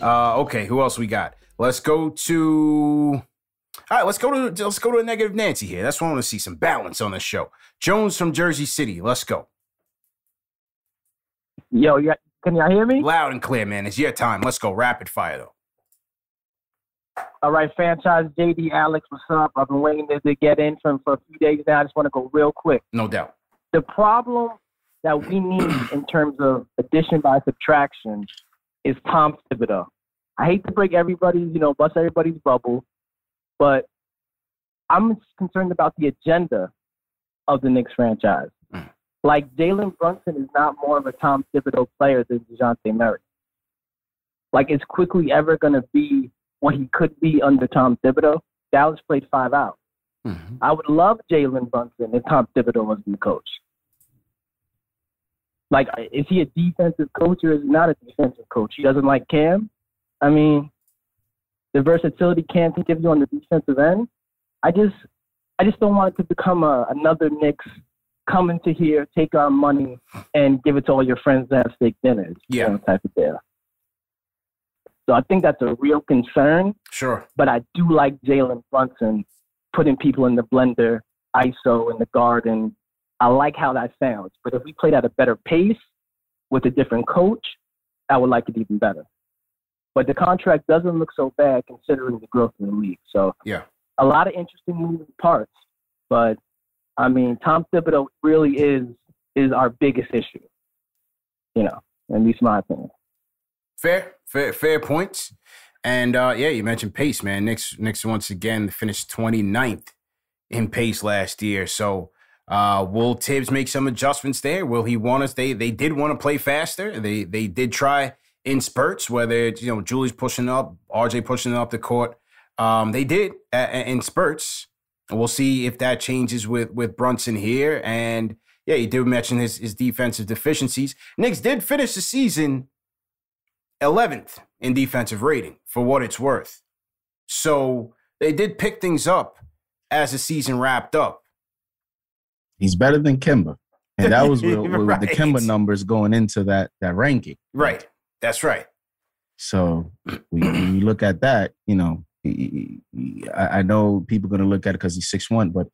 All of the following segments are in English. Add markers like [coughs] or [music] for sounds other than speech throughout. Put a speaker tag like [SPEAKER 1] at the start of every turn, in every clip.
[SPEAKER 1] Uh, okay, who else we got? Let's go to. All right, let's go to let's go to a negative Nancy here. That's why I want to see some balance on this show. Jones from Jersey City. Let's go.
[SPEAKER 2] Yo, yeah, can y'all hear me?
[SPEAKER 1] Loud and clear, man. It's your time. Let's go. Rapid fire though.
[SPEAKER 2] All right, Fanchise JD Alex, what's up? I've been waiting to, to get in for, for a few days now. I just want to go real quick.
[SPEAKER 1] No doubt.
[SPEAKER 2] The problem that we need in terms of addition by subtraction is Tom Thibodeau. I hate to break everybody, you know, bust everybody's bubble, but I'm concerned about the agenda of the Knicks franchise. Mm. Like Jalen Brunson is not more of a Tom Thibodeau player than Dejounte Murray. Like, is Quickley ever going to be what he could be under Tom Thibodeau? Dallas played five out. Mm-hmm. I would love Jalen Brunson if Tom Thibodeau was the coach. Like, is he a defensive coach or is he not a defensive coach? He doesn't like Cam. I mean, the versatility Cam can give you on the defensive end. I just, I just don't want it to become a, another Knicks come into here, take our money, and give it to all your friends that have steak dinners.
[SPEAKER 1] Yeah. You
[SPEAKER 2] know, type of deal. So I think that's a real concern.
[SPEAKER 1] Sure.
[SPEAKER 2] But I do like Jalen Brunson putting people in the blender, ISO in the garden, I like how that sounds. But if we played at a better pace with a different coach, I would like it even better. But the contract doesn't look so bad considering the growth in the league. So
[SPEAKER 1] yeah,
[SPEAKER 2] a lot of interesting moving parts. But I mean, Tom Thibodeau really is is our biggest issue. You know, at least my opinion.
[SPEAKER 1] Fair, fair, fair points. And uh, yeah, you mentioned pace, man. Knicks, Knicks once again finished 29th in pace last year. So uh, will Tibbs make some adjustments there? Will he want us? They they did want to play faster. They they did try in spurts, whether it's you know Julius pushing up, RJ pushing up the court. Um, they did in spurts. We'll see if that changes with with Brunson here. And yeah, he did mention his his defensive deficiencies. Knicks did finish the season 11th in defensive rating for what it's worth. So they did pick things up as the season wrapped up.
[SPEAKER 3] He's better than Kemba. And that was with, with right. the Kemba numbers going into that that ranking.
[SPEAKER 1] Right. That's right.
[SPEAKER 3] So when you look at that, you know, he, he, I, I know people are going to look at it because he's six one, but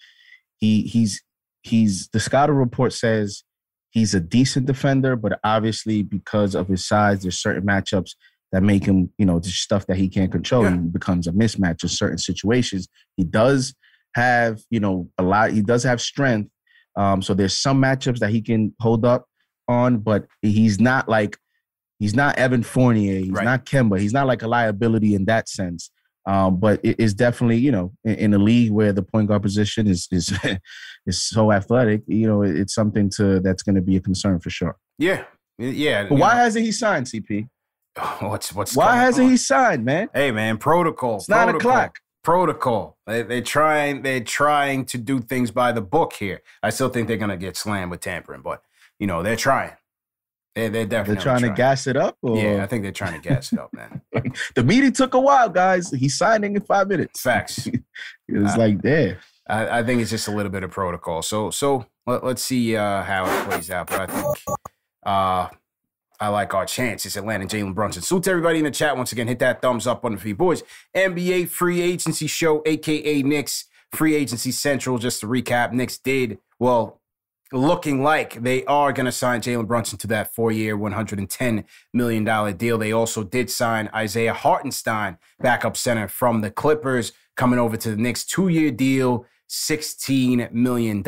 [SPEAKER 3] he he's he's the scouting report says he's a decent defender, but obviously because of his size, there's certain matchups that make him, you know, just stuff that he can't control yeah. and becomes a mismatch in certain situations. He does have, you know, a lot. He does have strength um, so there's some matchups that he can hold up on, but he's not like he's not Evan Fournier. He's
[SPEAKER 1] Right.
[SPEAKER 3] not Kemba. He's not like a liability in that sense. Um, but it is definitely, you know, in, in a league where the point guard position is is [laughs] is so athletic, you know, it- it's something to that's going to be a concern for sure.
[SPEAKER 1] Yeah, yeah.
[SPEAKER 3] But why hasn't he signed, CP? [sighs]
[SPEAKER 1] What's what's
[SPEAKER 3] Why hasn't
[SPEAKER 1] on?
[SPEAKER 3] he signed, man?
[SPEAKER 1] Hey man, protocol.
[SPEAKER 3] It's nine
[SPEAKER 1] protocol,
[SPEAKER 3] o'clock.
[SPEAKER 1] Protocol. They, they're trying. They're trying to do things by the book here. I still think they're gonna get slammed with tampering, but you know they're trying. They're, they're definitely
[SPEAKER 3] They're trying to gas it up. Or?
[SPEAKER 1] Yeah, I think they're trying to gas it up, man. [laughs]
[SPEAKER 3] the meeting took a while, guys. He's signing in five minutes.
[SPEAKER 1] Facts. [laughs]
[SPEAKER 3] It's
[SPEAKER 1] Uh,
[SPEAKER 3] like, yeah.
[SPEAKER 1] I, I think it's just a little bit of protocol. So so let, us see uh, how it plays out. But I think uh, I like our chance. It's Atlanta Jalen Brunson. Salute to everybody in the chat once again. Hit that thumbs up on the feed, boys. NBA free agency show, aka Knicks free agency central. Just to recap, Knicks did well. Looking like they are going to sign Jalen Brunson to that four-year, $110 million deal. They also did sign Isaiah Hartenstein, backup center from the Clippers, coming over to the Knicks, two-year deal, $16 million.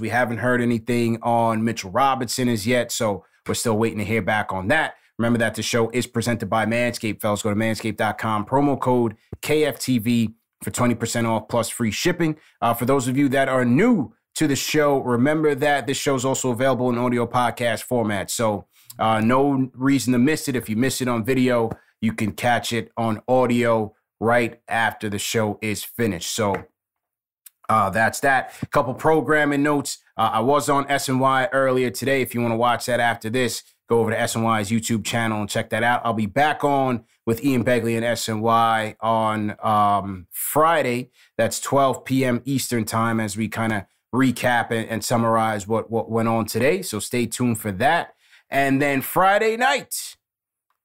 [SPEAKER 1] We haven't heard anything on Mitchell Robinson as yet, so we're still waiting to hear back on that. Remember that the show is presented by Manscaped, fellas. Go to manscaped.com, promo code KFTV for 20% off plus free shipping. Uh, for those of you that are new to the show, remember that this show is also available in audio podcast format. So, uh, no reason to miss it. If you miss it on video, you can catch it on audio right after the show is finished. So, uh, that's that. A couple programming notes. Uh, I was on SNY earlier today. If you want to watch that after this, go over to SNY's YouTube channel and check that out. I'll be back on with Ian Begley and SNY on um, Friday. That's 12 p.m. Eastern time as we kind of recap and, and summarize what, what went on today. So stay tuned for that. And then Friday night,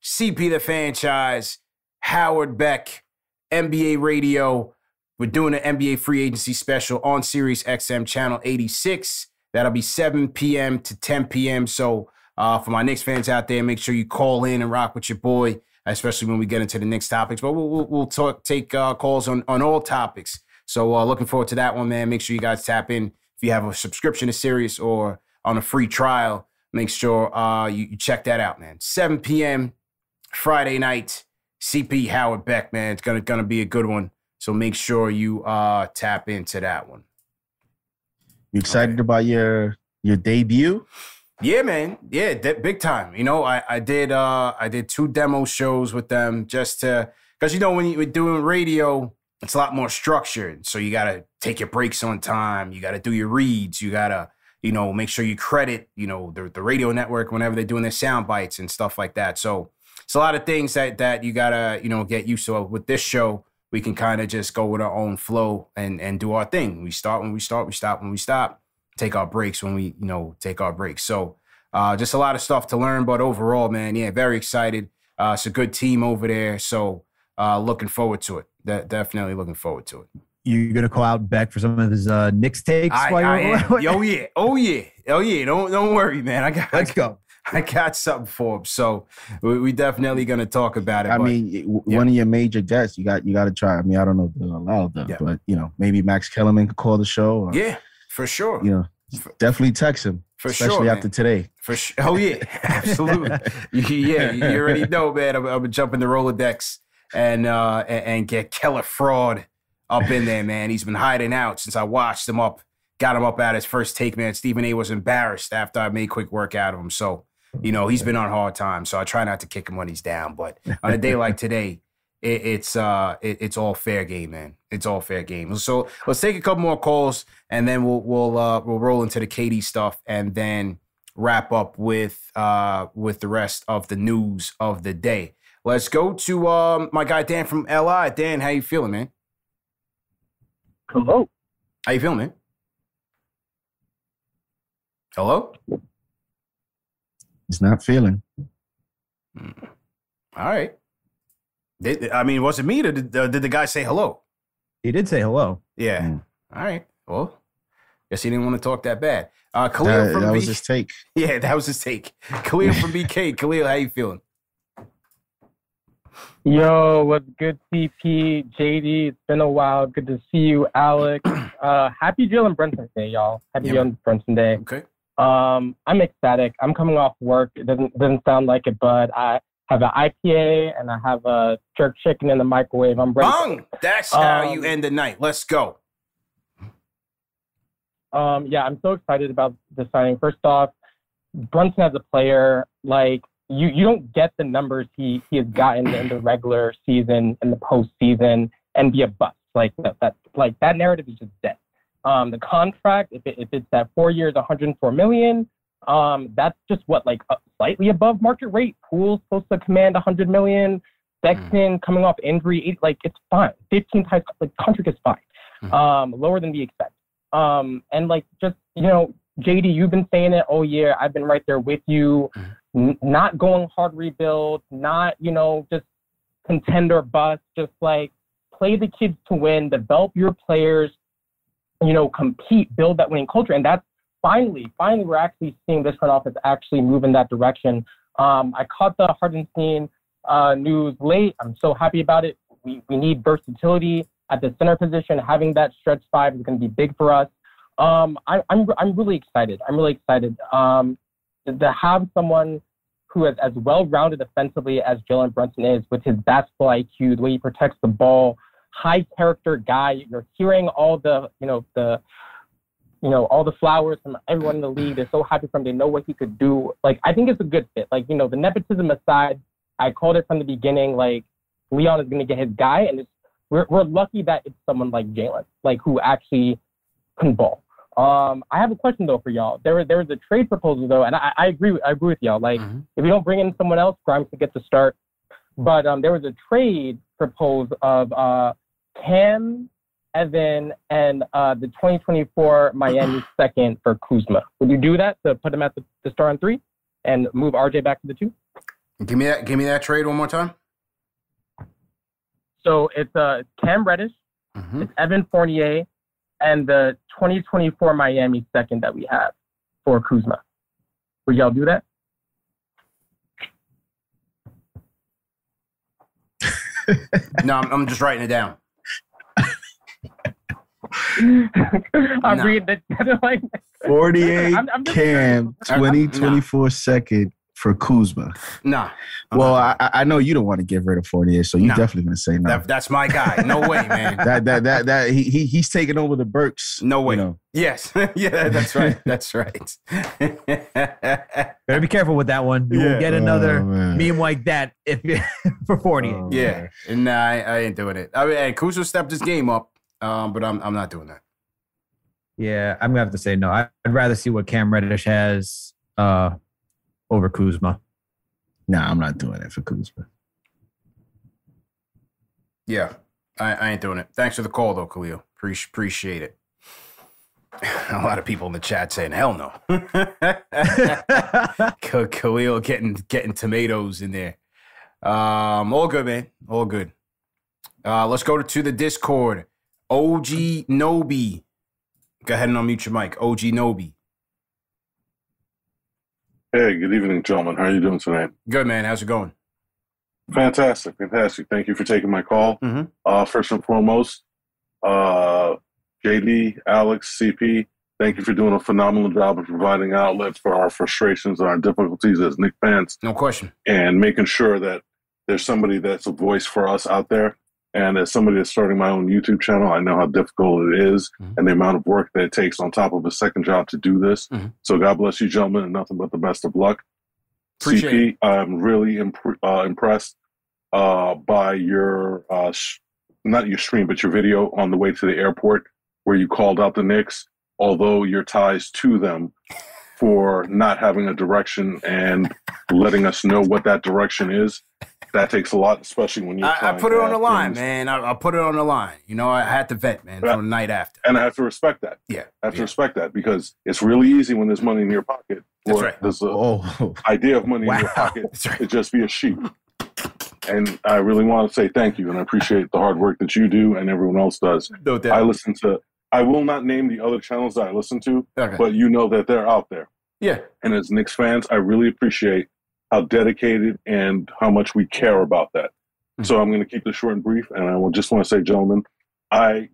[SPEAKER 1] CP the Fanchise, Howard Beck, NBA Radio. We're doing an NBA free agency special on Sirius XM channel 86. That'll be 7 p.m. to 10 p.m. So uh, for my Knicks fans out there, make sure you call in and rock with your boy, especially when we get into the Knicks topics. But we'll, we'll, talk, take uh, calls on, on all topics. So uh, looking forward to that one, man. Make sure you guys tap in. If you have a subscription to Sirius or on a free trial, make sure uh, you, you check that out, man. 7 p.m. Friday night. CP Howard Beck, man. It's gonna gonna be a good one. So make sure you uh tap into that one.
[SPEAKER 3] You excited about your your debut?
[SPEAKER 1] Yeah, man. Yeah, de- big time. You know, I I did uh I did two demo shows with them just to because you know when you're doing radio, it's a lot more structured. So you gotta take your breaks on time. You gotta do your reads. You gotta you know make sure you credit you know the the radio network whenever they're doing their sound bites and stuff like that. So it's a lot of things that that you gotta you know get used to. With this show, we can kind of just go with our own flow and and do our thing. We start when we start. We stop when we stop. Take our breaks when we you know take our breaks. So uh, just a lot of stuff to learn. But overall, man, yeah, very excited. Uh, it's a good team over there. So uh, looking forward to it. De- definitely looking forward to it.
[SPEAKER 4] You're gonna call out Beck for some of his uh, Knicks takes?
[SPEAKER 1] I,
[SPEAKER 4] while
[SPEAKER 1] I
[SPEAKER 4] you're-
[SPEAKER 1] am. Oh yeah. [laughs] Oh yeah. Oh yeah. Don't don't worry, man. I got
[SPEAKER 4] Let's go.
[SPEAKER 1] I got something for him. So we, we definitely gonna talk about it.
[SPEAKER 3] I
[SPEAKER 1] but-
[SPEAKER 3] mean,
[SPEAKER 1] yeah.
[SPEAKER 3] one of your major guests, you got you got to try. I mean, I don't know if they'll allow them,
[SPEAKER 1] Yeah.
[SPEAKER 3] but you know, maybe Max Kellerman could call the show. Or,
[SPEAKER 1] yeah, for sure.
[SPEAKER 3] you know, definitely text him,
[SPEAKER 1] For sure,
[SPEAKER 3] especially
[SPEAKER 1] man.
[SPEAKER 3] after today.
[SPEAKER 1] For sure. Oh yeah, [laughs] absolutely. [laughs] yeah, you already know, man. I'm, I'm gonna jump in the Rolodex and uh and, get Keller Fraud up in there, man. He's been hiding out since I watched him up, got him up at his first take, man. Stephen A. was embarrassed after I made quick work out of him. So, you know, he's been on hard times. So I try not to kick him when he's down. But on a day [laughs] like today, it, it's uh it, it's all fair game, man. It's all fair game. So let's take a couple more calls and then we'll we'll uh we'll roll into the KD stuff and then wrap up with uh with the rest of the news of the day. Let's go to um my guy Dan from LI. Dan, how you feeling, man?
[SPEAKER 2] Hello.
[SPEAKER 1] How you feeling, man? Hello?
[SPEAKER 3] He's not feeling.
[SPEAKER 1] All right. Did, I mean, was it me or did, uh, did the guy say hello?
[SPEAKER 4] He did say hello.
[SPEAKER 1] Yeah.
[SPEAKER 3] Mm.
[SPEAKER 1] All right. Well, guess he didn't want to talk that bad. Uh, Khalil
[SPEAKER 3] That,
[SPEAKER 1] from
[SPEAKER 3] that
[SPEAKER 1] B-
[SPEAKER 3] was his take. [laughs]
[SPEAKER 1] Yeah, that was his take. Khalil from BK. Khalil, how you feeling?
[SPEAKER 5] Yo, what's good, CP, JD? It's been a while. Good to see you, Alex. [clears throat] Uh, happy Jalen Brunson Day, y'all. Happy
[SPEAKER 1] Yeah,
[SPEAKER 5] Jalen Brunson Day.
[SPEAKER 1] Okay.
[SPEAKER 5] Um, I'm ecstatic. I'm coming off work. It doesn't doesn't sound like it, but I have an IPA and I have a jerk chicken in the microwave. I'm ready.
[SPEAKER 1] Bong! That's how
[SPEAKER 5] Um,
[SPEAKER 1] you end the night. Let's go.
[SPEAKER 5] Um, yeah, I'm so excited about the signing. First off, Brunson as a player, like you, you don't get the numbers he he has gotten in the regular season and the postseason and be a bust. Like that, that like that narrative is just dead. Um, the contract, if it, if it's at four years, 104 million, um, that's just what like uh, slightly above market rate. Poole's supposed to command 100 million. Sexton coming off injury, it, like it's fine. 15 times like contract is fine.
[SPEAKER 1] Mhm.
[SPEAKER 5] Um, lower than we expect. Um, and like just you know, JD, you've been saying it all year. I've been right there with you. N- not going hard rebuild, not you know just contender bust. Just like play the kids to win, develop your players. You know, compete, build that winning culture, and that's finally, finally, we're actually seeing this front office actually move in that direction. Um, I caught the Hartenstein uh, news late. I'm so happy about it. We we need versatility at the center position. Having that stretch five is going to be big for us. Um, I, I'm I'm really excited. I'm really excited um, to have someone who is as well rounded offensively as Jalen Brunson is, with his basketball IQ, the way he protects the ball, high character guy. You're hearing all the you know the you know all the flowers from everyone in the league. They're so happy for him. They know what he could do. Like I think it's a good fit. Like you know the nepotism aside, I called it from the beginning. Like Leon is going to get his guy, and it's, we're we're lucky that it's someone like Jalen, like who actually can ball. Um, I have a question though for y'all. There was there was a trade proposal though, and I, I agree with, I agree with y'all. Like
[SPEAKER 1] Mhm.
[SPEAKER 5] if you don't bring in someone else, Grimes could get the start. But um, there was a trade proposed of uh, Cam, Evan, and uh, the 2024 [clears throat] Miami second for Kuzma. Would you do that to put him at the, the star on three and move RJ back to the two?
[SPEAKER 1] Give me that. Give me that trade one more time.
[SPEAKER 5] So it's uh, Cam Reddish,
[SPEAKER 1] Mhm.
[SPEAKER 5] it's Evan Fournier, and the 2024 Miami second that we have for Kuzma. Would y'all do that? [laughs]
[SPEAKER 1] No, I'm, I'm just writing it down. [laughs]
[SPEAKER 5] I'm
[SPEAKER 1] No.
[SPEAKER 5] reading the like
[SPEAKER 3] 48 [laughs]
[SPEAKER 5] I'm- I'm
[SPEAKER 3] Cam,
[SPEAKER 1] I'm-
[SPEAKER 3] 20,
[SPEAKER 1] nah.
[SPEAKER 3] 24 second for Kuzma.
[SPEAKER 1] Nah. I'm
[SPEAKER 3] Well, I, I know you don't want to get rid of 48, so you're
[SPEAKER 1] No.
[SPEAKER 3] definitely going to say no.
[SPEAKER 1] that, that's my guy. No way, [laughs] man.
[SPEAKER 3] that that that that he, he he's taking over the Burks.
[SPEAKER 1] No way.
[SPEAKER 3] You know.
[SPEAKER 1] Yes. [laughs] yeah, that's right. [laughs] That's right.
[SPEAKER 4] Better be careful with that one. You
[SPEAKER 1] Yeah.
[SPEAKER 4] won't get another
[SPEAKER 3] Oh, man.
[SPEAKER 4] meme like that if for 40.
[SPEAKER 3] Oh,
[SPEAKER 1] yeah. And nah, I, I ain't doing it. I mean, hey, Kuzma stepped his game up, um, but I'm I'm not doing that.
[SPEAKER 4] Yeah, I'm gonna have to say no. I- I'd rather see what Cam Reddish has uh, over Kuzma.
[SPEAKER 3] Nah, I'm not doing it for Kuzma.
[SPEAKER 1] Yeah, I, I ain't doing it. Thanks for the call, though, Khalil. Appreciate appreciate it. [laughs] A lot of people in the chat saying, "Hell no." [laughs] [laughs] K- Khalil getting getting tomatoes in there. Um, all good, man. All good. Uh, let's go to, to the Discord. OG Nobi. Go ahead and unmute your mic. OG Nobi.
[SPEAKER 6] Hey, good evening, gentlemen. How are you doing tonight?
[SPEAKER 1] Good man. How's it going?
[SPEAKER 6] Fantastic, fantastic. Thank you for taking my call.
[SPEAKER 1] Mhm.
[SPEAKER 6] Uh, first and foremost, uh, JD, Alex, CP, thank you for doing a phenomenal job of providing outlets for our frustrations and our difficulties as Knick fans
[SPEAKER 1] No question.
[SPEAKER 6] and making sure that there's somebody that's a voice for us out there. And as somebody that's starting my own YouTube channel, I know how difficult it is
[SPEAKER 1] Mhm.
[SPEAKER 6] and the amount of work that it takes on top of a second job to do this.
[SPEAKER 1] Mhm.
[SPEAKER 6] So God bless you, gentlemen, and nothing but the best of luck.
[SPEAKER 1] Appreciate
[SPEAKER 6] CP, I'm really imp- uh, impressed uh, by your uh, sh- not your stream, but your video on the way to the airport where you called out the Knicks. Although your ties to them for not having a direction and letting us know what that direction is, that takes a lot, especially when you're.
[SPEAKER 1] I, I put it on the line,
[SPEAKER 6] things-
[SPEAKER 1] man. I, I put it on the line. You know, I had to vet, man,
[SPEAKER 6] Yeah.
[SPEAKER 1] from the night after.
[SPEAKER 6] And I have to respect that.
[SPEAKER 1] Yeah.
[SPEAKER 6] I have to respect that because it's really easy when there's money in your pocket.
[SPEAKER 1] That's
[SPEAKER 6] or
[SPEAKER 1] right.
[SPEAKER 6] There's an
[SPEAKER 3] Oh, [laughs]
[SPEAKER 6] idea of money in your pocket
[SPEAKER 1] That's right.
[SPEAKER 6] to just be a sheep. And I really want to say thank you and I appreciate the hard work that you do and everyone else does.
[SPEAKER 1] No doubt.
[SPEAKER 6] I listen to, I will not name the other channels that I listen to,
[SPEAKER 1] Okay.
[SPEAKER 6] but you know that they're out there.
[SPEAKER 1] yeah.
[SPEAKER 6] And as Knicks fans, I really appreciate how dedicated and how much we care about that. So I'm going to keep this short and brief. And I will just want to say, gentlemen, I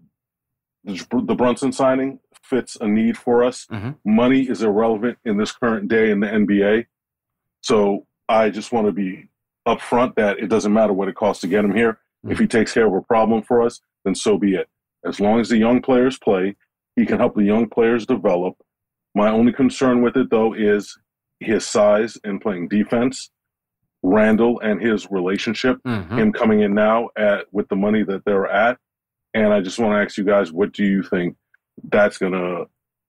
[SPEAKER 6] the Brunson signing fits a need for us.
[SPEAKER 1] Mhm.
[SPEAKER 6] Money is irrelevant in this current day in the NBA. So I just want to be upfront that it doesn't matter what it costs to get him here. If he takes care of a problem for us, then so be it. As long as the young players play, he can help the young players develop. My only concern with it, though, is his size and playing defense. Randle and his relationship,
[SPEAKER 1] Mhm.
[SPEAKER 6] him coming in now at with the money that they're at, and I just want to ask you guys, what do you think that's gonna,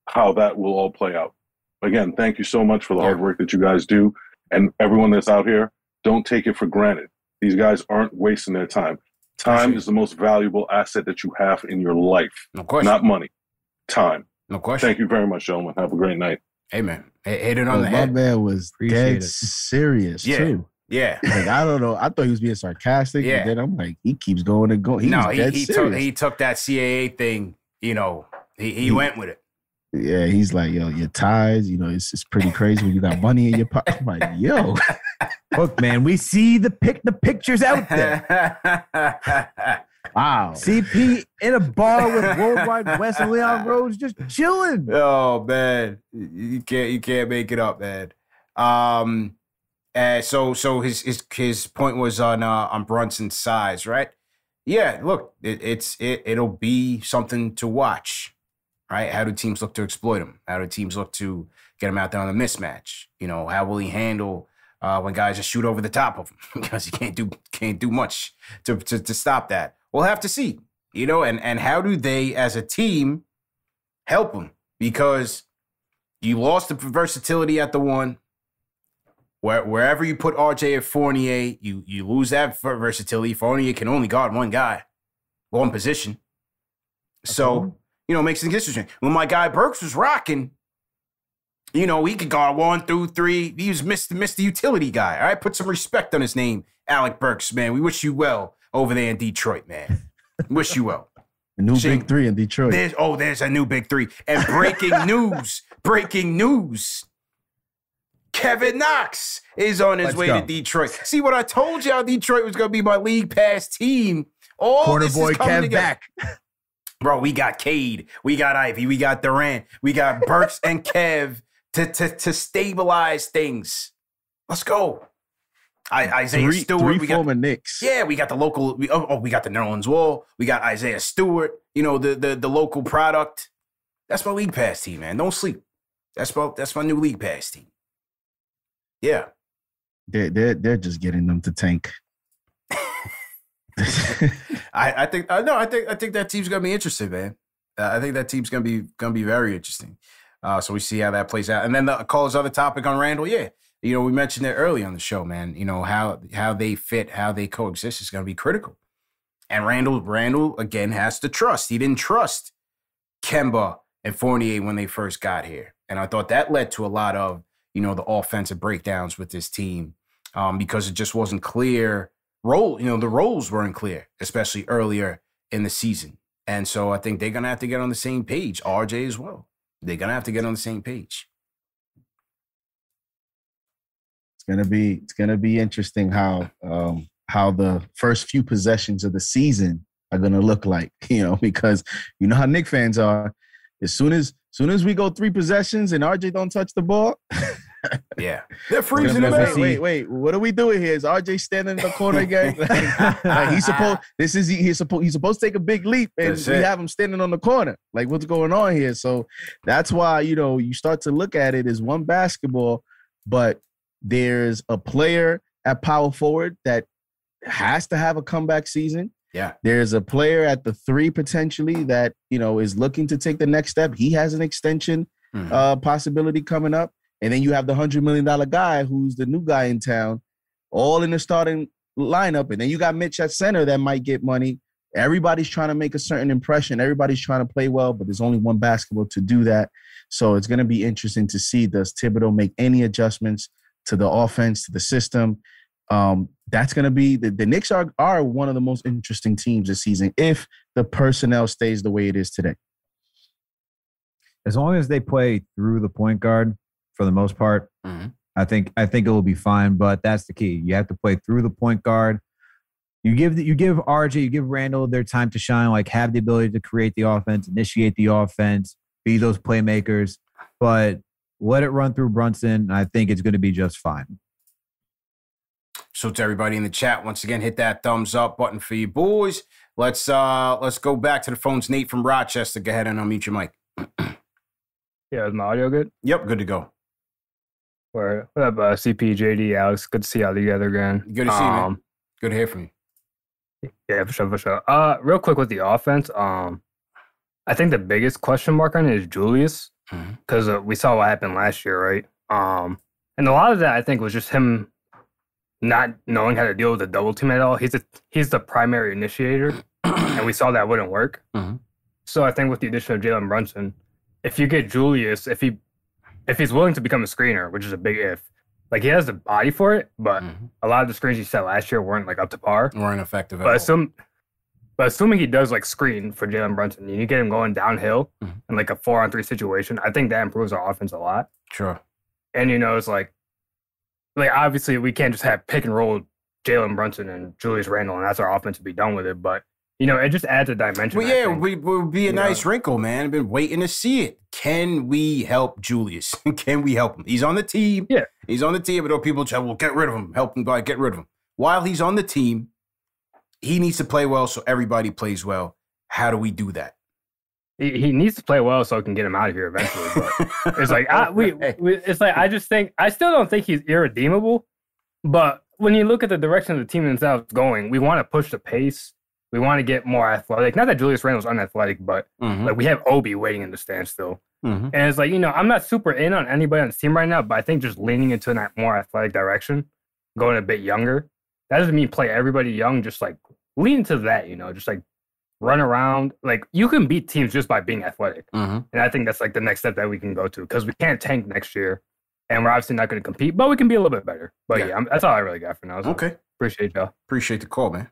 [SPEAKER 6] how that will all play out? Again, thank you so much for the hard work that you guys do, and everyone that's out here, don't take it for granted. These guys aren't wasting their time. Time is the most valuable asset that you have in your life,
[SPEAKER 1] No question.
[SPEAKER 6] not money. Time.
[SPEAKER 1] no question.
[SPEAKER 6] Thank you very much, gentlemen. Have a great night.
[SPEAKER 1] Man, hit hit it
[SPEAKER 3] Oh,
[SPEAKER 1] on the
[SPEAKER 3] my
[SPEAKER 1] head.
[SPEAKER 3] man was
[SPEAKER 4] Appreciate
[SPEAKER 3] dead
[SPEAKER 4] it.
[SPEAKER 3] serious
[SPEAKER 1] Yeah.
[SPEAKER 3] too.
[SPEAKER 1] Yeah.
[SPEAKER 3] Like I don't know. I thought he was being sarcastic.
[SPEAKER 1] Yeah.
[SPEAKER 3] Yeah. then I'm like, he keeps going and going. He
[SPEAKER 1] no, he
[SPEAKER 3] dead
[SPEAKER 1] he took he took that CAA thing. You know, he he
[SPEAKER 3] He-
[SPEAKER 1] went with it.
[SPEAKER 3] yeah, he's like, yo, your ties, you know, it's it's pretty crazy when you got money in your pocket. I'm like, yo,
[SPEAKER 4] Look, man, we see the pic the pictures out there. [laughs]
[SPEAKER 3] wow.
[SPEAKER 4] CP in a bar with World Wide Wes and Leon Rose just chilling.
[SPEAKER 1] oh man, you can't you can't make it up, man. Um, uh, so so his his his point was on uh, on Brunson's size, right? Yeah, look, it, it's it it'll be something to watch, right? How do teams look to exploit him? How do teams look to get him out there on the mismatch? You know, how will he handle uh, when guys just shoot over the top of him [laughs] because he can't do can't do much to, to to stop that? We'll have to see, you know, and and how do they as a team help him because you lost the versatility at the one. Where, wherever you put RJ at Fournier, you you lose that ver- versatility. Fournier can only guard one guy, one position. So you know, it makes things interesting. When my guy Burks was rocking, you know, he could guard one through three. He was Mr. Mr. Utility guy. All right, put some respect on his name, Alec Burks, man. We wish you well over there in Detroit, man. [laughs] wish you well.
[SPEAKER 3] The new big three in Detroit.
[SPEAKER 1] There's oh, there's a new big three. And breaking [laughs] news, breaking news. Kevin Knox is on his
[SPEAKER 4] Let's
[SPEAKER 1] way
[SPEAKER 4] go.
[SPEAKER 1] to Detroit. See what I told y'all? Detroit was gonna be my league pass team. All
[SPEAKER 4] Corner
[SPEAKER 1] this
[SPEAKER 4] boy
[SPEAKER 1] is coming
[SPEAKER 4] Kev
[SPEAKER 1] together.
[SPEAKER 4] back. [laughs]
[SPEAKER 1] Bro, we got Cade, we got Ivey, we got Duren, we got Burks and Kev to, to, to stabilize things. Let's go. I, Isaiah
[SPEAKER 3] three
[SPEAKER 1] Stewart,
[SPEAKER 3] three
[SPEAKER 1] we got
[SPEAKER 3] former Knicks.
[SPEAKER 1] yeah, we got the local. We, oh, oh, we got the Nerlens Wall. We got Isaiah Stewart. You know the the the local product. That's my league pass team, man. Don't sleep. That's my that's my new league pass team. Yeah,
[SPEAKER 3] They're, they're, they're just getting them to tank. [laughs]
[SPEAKER 1] I I think I no, I think I think that team's gonna be interesting, man. Uh, I think that team's gonna be gonna be very interesting. Uh, so we see how that plays out. And then the Cole's other topic on Randle, yeah. You know, we mentioned it early on the show, man. You know how how they fit, how they coexist is going to be critical. And Randle, Randle again has to trust. He didn't trust Kemba and Fournier when they first got here, and I thought that led to a lot of you know the offensive breakdowns with this team um, because it just wasn't clear role. You know, the roles weren't clear, especially earlier in the season. And so I think they're gonna have to get on the same page. RJ as well. They're gonna have to get on the same page.
[SPEAKER 3] It's gonna be it's gonna be interesting how um how the first few possessions of the season are gonna look like, [laughs] you know, because you know how Knick fans are. As soon as soon as we go three possessions and RJ don't touch the ball, [laughs]
[SPEAKER 1] Yeah, they're freezing
[SPEAKER 3] gonna
[SPEAKER 1] them
[SPEAKER 3] be,
[SPEAKER 1] out.
[SPEAKER 3] wait, wait, wait, what are we doing here? Is RJ standing in the corner again? Like, [laughs] like, he's supposed this is he's supposed he's supposed to take a big leap and
[SPEAKER 1] That's
[SPEAKER 3] we
[SPEAKER 1] it.
[SPEAKER 3] have him standing on the corner. Like what's going on here? So that's why you know you start to look at it as one basketball, but there's a player at power forward that has to have a comeback season.
[SPEAKER 1] Yeah.
[SPEAKER 3] There's a player at the three potentially that you know is looking to take the next step. He has an extension
[SPEAKER 1] Mhm.
[SPEAKER 3] uh, possibility coming up, and then you have the hundred million dollar guy who's the new guy in town, all in the starting lineup, and then you got Mitch at center that might get money. Everybody's trying to make a certain impression. Everybody's trying to play well, but there's only one basketball to do that. So it's going to be interesting to see does Thibodeau make any adjustments to the offense, to the system. Um, that's going to be the, the Knicks are are one of the most interesting teams this season if the personnel stays the way it is today.
[SPEAKER 4] as long as they play through the point guard for the most part,
[SPEAKER 1] Mhm.
[SPEAKER 4] I think I think it will be fine. But that's the key. You have to play through the point guard. You give the, you give RJ, you give Randle their time to shine, like have the ability to create the offense, initiate the offense, be those playmakers, but let it run through Brunson. I think it's going to be just fine.
[SPEAKER 1] So to everybody in the chat, once again, hit that thumbs up button for you boys. Let's uh let's go back to the phones. Nate from Rochester, go ahead and unmute your mic. [clears throat]
[SPEAKER 7] yeah, is my audio good?
[SPEAKER 1] Yep, good to go.
[SPEAKER 7] Where what up, uh, CP, JD, Alex? Good to see y'all together again.
[SPEAKER 1] Good to see um, you. Man. Good to hear from
[SPEAKER 7] you. Yeah, for sure, for sure. Uh, real quick with the offense, um, I think the biggest question mark on it is Julius because mm-hmm. uh, we saw what happened last year, right? Um, and a lot of that I think was just him not knowing how to deal with the double team at all. He's a, he's the primary initiator, and we saw that wouldn't work. [clears throat] Mm-hmm. So I think with the addition of Jalen Brunson, if you get Julius, if he if he's willing to become a screener, which is a big if, like he has the body for it, but mm-hmm. a lot of the screens he set last year weren't like up to par,
[SPEAKER 1] weren't effective.
[SPEAKER 7] But assume, but assuming he does like screen for Jalen Brunson, you get him going downhill mm-hmm. in like a four on three situation. I think that improves our offense a lot.
[SPEAKER 1] Sure.
[SPEAKER 7] And you know, it's like like obviously we can't just have pick and roll Jalen Brunson and Julius Randle and that's our offense to be done with it. But you know, it just adds a dimension.
[SPEAKER 1] Well, yeah, we would be a you nice know? wrinkle, man. I've been waiting to see it. Can we help Julius? [laughs] Can we help him? He's on the team.
[SPEAKER 7] Yeah,
[SPEAKER 1] he's on the team. But other people well, get rid of him. Help him, guy. Get rid of him. While he's on the team, he needs to play well so everybody plays well. How do we do that?
[SPEAKER 7] he, he needs to play well so I can get him out of here eventually. But it's like I, we, [laughs] we, it's like I just think I still don't think he's irredeemable. But when you look at the direction of the team themselves going, we want to push the pace. We want to get more athletic. Not that Julius Randle's unathletic, but mm-hmm. like we have Obi waiting in the stands still. Mm-hmm. And it's like, you know, I'm not super in on anybody on the team right now, but I think just leaning into that more athletic direction, going a bit younger, that doesn't mean play everybody young, just like lean into that, you know, just like run around. Like you can beat teams just by being athletic. Mm-hmm. And I think that's like the next step that we can go to because we can't tank next year. And we're obviously not going to compete, but we can be a little bit better. But yeah, yeah that's all I really got for now.
[SPEAKER 1] So okay.
[SPEAKER 7] Appreciate y'all.
[SPEAKER 1] Appreciate the call, man.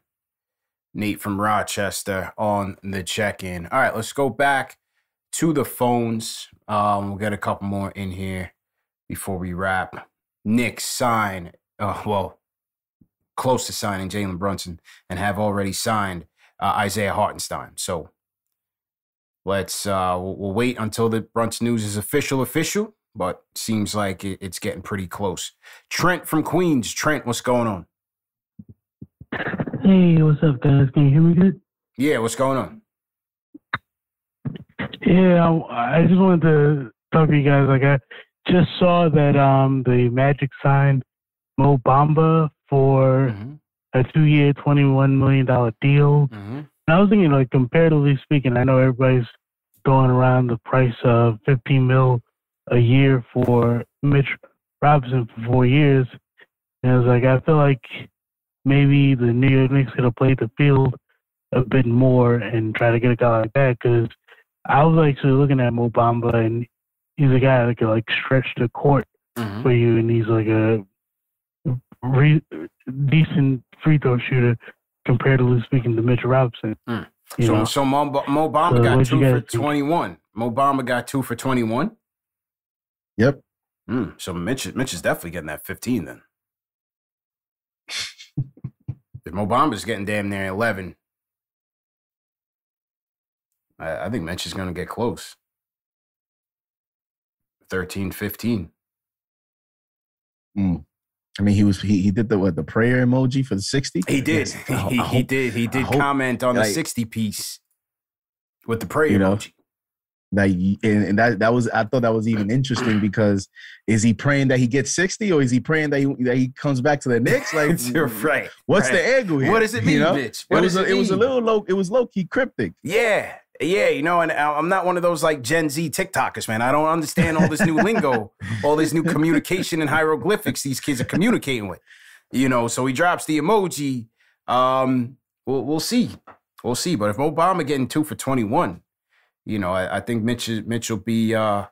[SPEAKER 1] Nate from Rochester on the check in. All right, let's go back to the phones. Um, we'll get a couple more in here before we wrap. Knick sign, uh, well, close to signing Jalen Brunson and have already signed uh, Isaiah Hartenstein. So let's uh, we'll, we'll, wait until the Brunson news is official, official. But seems like it, it's getting pretty close. Trent from Queens. Trent, what's going on?
[SPEAKER 8] Hey, what's up, guys? Can you hear me good?
[SPEAKER 1] Yeah, what's going on?
[SPEAKER 8] Yeah, I, I just wanted to talk to you guys. Like, I just saw that um the Magic signed Mo Bamba for mm-hmm a two year, $21 million deal. Mm-hmm. I was thinking, like, comparatively speaking, I know everybody's going around the price of 15 mil a year for Mitch Robinson for four years. And I was like, I feel like maybe the New York Knicks could have played the field a bit more and try to get a guy like that because I was actually looking at Mo Bamba and he's a guy that could like stretch the court mm-hmm. for you and he's like a re- decent free throw shooter comparatively speaking to Mitchell Robinson. Mm.
[SPEAKER 1] So, know? so Mo, Mo Bamba so got two for 21. Mo Bamba got two for 21?
[SPEAKER 3] Yep.
[SPEAKER 1] Mm. So Mitch, Mitch is definitely getting that 15 then. [laughs] if Mo Bamba's getting damn near 11, I, I think Mitch is going to get close. 13, 15.
[SPEAKER 3] Mm. I mean, he was he, he did the what the prayer emoji for the sixty.
[SPEAKER 1] He did. he, hope, he did. He did comment on like, the sixty piece with the prayer
[SPEAKER 3] you know,
[SPEAKER 1] emoji.
[SPEAKER 3] That and, and, that that was I thought that was even interesting because is he praying that he gets sixty or is he praying that he that he comes back to the Knicks? [laughs] Like,
[SPEAKER 1] You're right.
[SPEAKER 3] What's
[SPEAKER 1] right.
[SPEAKER 3] the angle here?
[SPEAKER 1] What does it mean, you know? bitch? What
[SPEAKER 3] it was
[SPEAKER 1] a,
[SPEAKER 3] it, it was a little low. It was low key cryptic.
[SPEAKER 1] Yeah, yeah, you know, and I'm not one of those like Gen Z TikTokers, man. I don't understand all this new lingo, [laughs] all this new communication and hieroglyphics these kids are communicating with. You know, so he drops the emoji. Um, we'll we'll see, we'll see. But if Mo Bamba getting two for 21, you know, I, I think Mitch Mitch will be uh,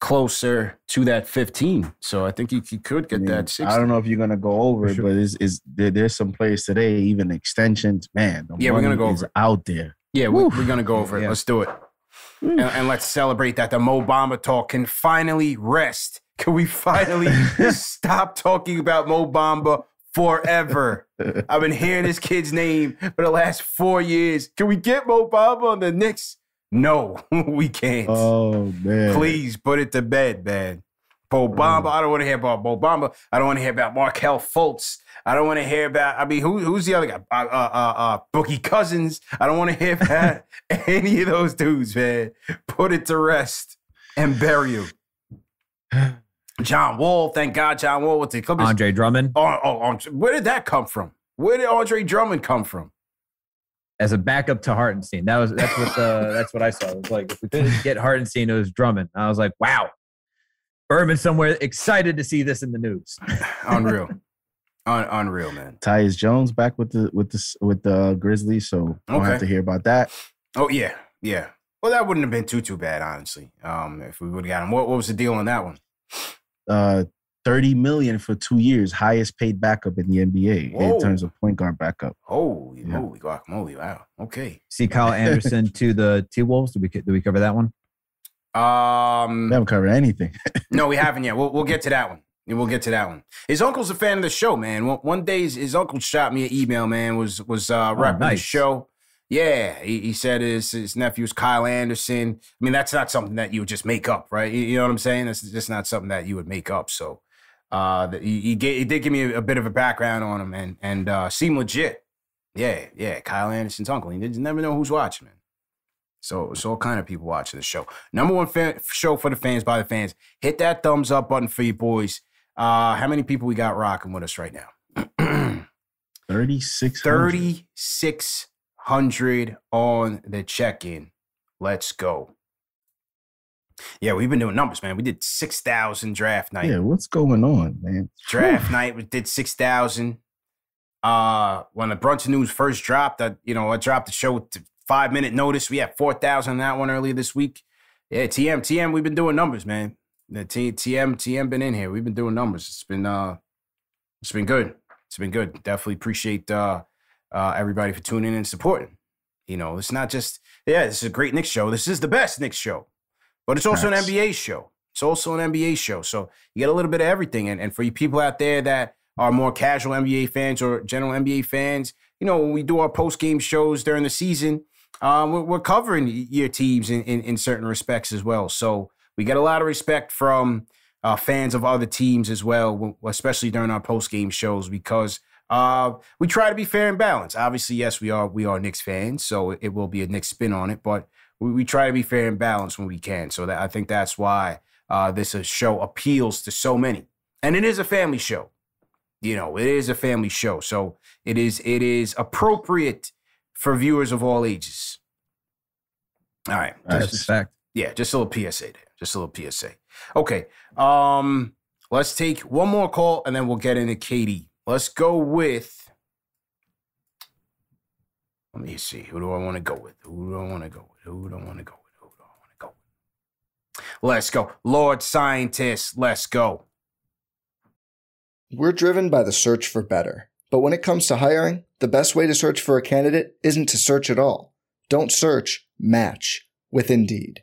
[SPEAKER 1] closer to that 15. So I think he, he could get I mean, that 60.
[SPEAKER 3] I don't know if you're gonna go over it, but is is there, there's some players today, even extensions, man.
[SPEAKER 1] yeah, we're gonna go over
[SPEAKER 3] out there.
[SPEAKER 1] Yeah, we, are gonna go over it. Yeah. Let's do it, and, and, let's celebrate that the Mo Bamba talk can finally rest. Can we finally [laughs] stop talking about Mo Bamba forever. I've been hearing this kid's name for the last four years. Can we get Mo Bamba on the Knicks? No, [laughs] we can't.
[SPEAKER 3] Oh man.
[SPEAKER 1] Please put it to bed, man. Bo Bamba. Mm. I don't want to hear about Bo Bamba. I don't want to hear about Markelle Fultz. I don't want to hear about. I mean, who, who's the other guy? Uh, uh, uh, uh, Boogie Cousins. I don't want to hear about [laughs] any of those dudes, man. Put it to rest and bury him. John Wall. Thank God, John Wall with the Clippers.
[SPEAKER 4] Andre Drummond.
[SPEAKER 1] Oh, oh, where did that come from? Where did Andre Drummond come from?
[SPEAKER 4] As a backup to Hartenstein. That was that's what uh, [laughs] that's what I saw. It was like if we couldn't get Hartenstein, it was Drummond. I was like, wow. Berman somewhere excited to see this in the news. [laughs]
[SPEAKER 1] Unreal. Un- unreal, man.
[SPEAKER 3] Tyus Jones back with the with the with the Grizzlies, so I don't
[SPEAKER 1] Okay.
[SPEAKER 3] have to hear about that.
[SPEAKER 1] Oh yeah, yeah. Well, that wouldn't have been too too bad, honestly. Um, if we would have got him. What, what was the deal on that one?
[SPEAKER 3] Uh, thirty million for two years, highest paid backup in the NBA
[SPEAKER 1] Whoa.
[SPEAKER 3] in terms of point guard backup.
[SPEAKER 1] Holy
[SPEAKER 3] Yeah.
[SPEAKER 1] moly, guacamole! Wow. Okay.
[SPEAKER 4] See Kyle Anderson to the T Wolves. Did we did we cover that one?
[SPEAKER 1] Um,
[SPEAKER 3] We haven't covered anything.
[SPEAKER 1] no, we [laughs] haven't yet. We'll we'll get to that one. We'll get to that one. His uncle's a fan of the show, man. One, day, his, his uncle shot me an email, man. Was was uh, repping the
[SPEAKER 4] nice.
[SPEAKER 1] show. Yeah, he, he said his his nephew's Kyle Anderson. I mean, that's not something that you would just make up, right? You, you know what I'm saying? That's just not something that you would make up. So, uh, the, he he, gave, he did give me a, a bit of a background on him, and and uh, seemed legit. Yeah, yeah, Kyle Anderson's uncle. You never know who's watching, man. So it's all kind of people watching the show. Number one fan, show for the fans by the fans. Hit that thumbs up button for you boys. Uh, how many people we got rocking with us right now? [clears throat]
[SPEAKER 3] Thirty six.
[SPEAKER 1] 3,600 on the check-in. Let's go. Yeah, we've been doing numbers, man. We did 6,000 draft night.
[SPEAKER 3] Yeah, what's going on, man?
[SPEAKER 1] Draft night, we did 6,000. Uh, when the Brunson news first dropped, I, you know, I dropped the show with five minute notice. We had 4,000 on that one earlier this week. Yeah, TM, TM, we've been doing numbers, man. The T, TM, TM been in here. We've been doing numbers. It's been, uh, it's been good. It's been good. Definitely appreciate, uh, uh, everybody for tuning in and supporting. You know, it's not just, yeah, this is a great Knicks show. This is the best Knicks show, but it's also
[SPEAKER 3] Facts.
[SPEAKER 1] an NBA show. It's also an NBA show. So you get a little bit of everything. And, and for you people out there that are more casual NBA fans or general NBA fans, you know, when we do our post game shows during the season, um, we're, we're covering your teams in, in, in certain respects as well. So we get a lot of respect from uh, fans of other teams as well, especially during our post game shows because uh, we try to be fair and balanced. Obviously, yes, we are we are Knicks fans, so it will be a Knicks spin on it, but we, we try to be fair and balanced when we can. So that I think that's why uh, this show appeals to so many, and it is a family show. You know, it is a family show, so it is it is appropriate for viewers of all ages. All right,
[SPEAKER 4] That's
[SPEAKER 1] just-
[SPEAKER 4] a fact.
[SPEAKER 1] yeah, just a little PSA there. Just a little PSA. Okay. Um, let's take one more call and then we'll get into KD. Let's go with. Let me see. Who do I want to go with? Who do I want to go with? Who do I want to go with? Who do I want to go with? Let's go. Lord Scientist, let's go.
[SPEAKER 9] We're driven by the search for better. But when it comes to hiring, the best way to search for a candidate isn't to search at all. Don't search, match with Indeed.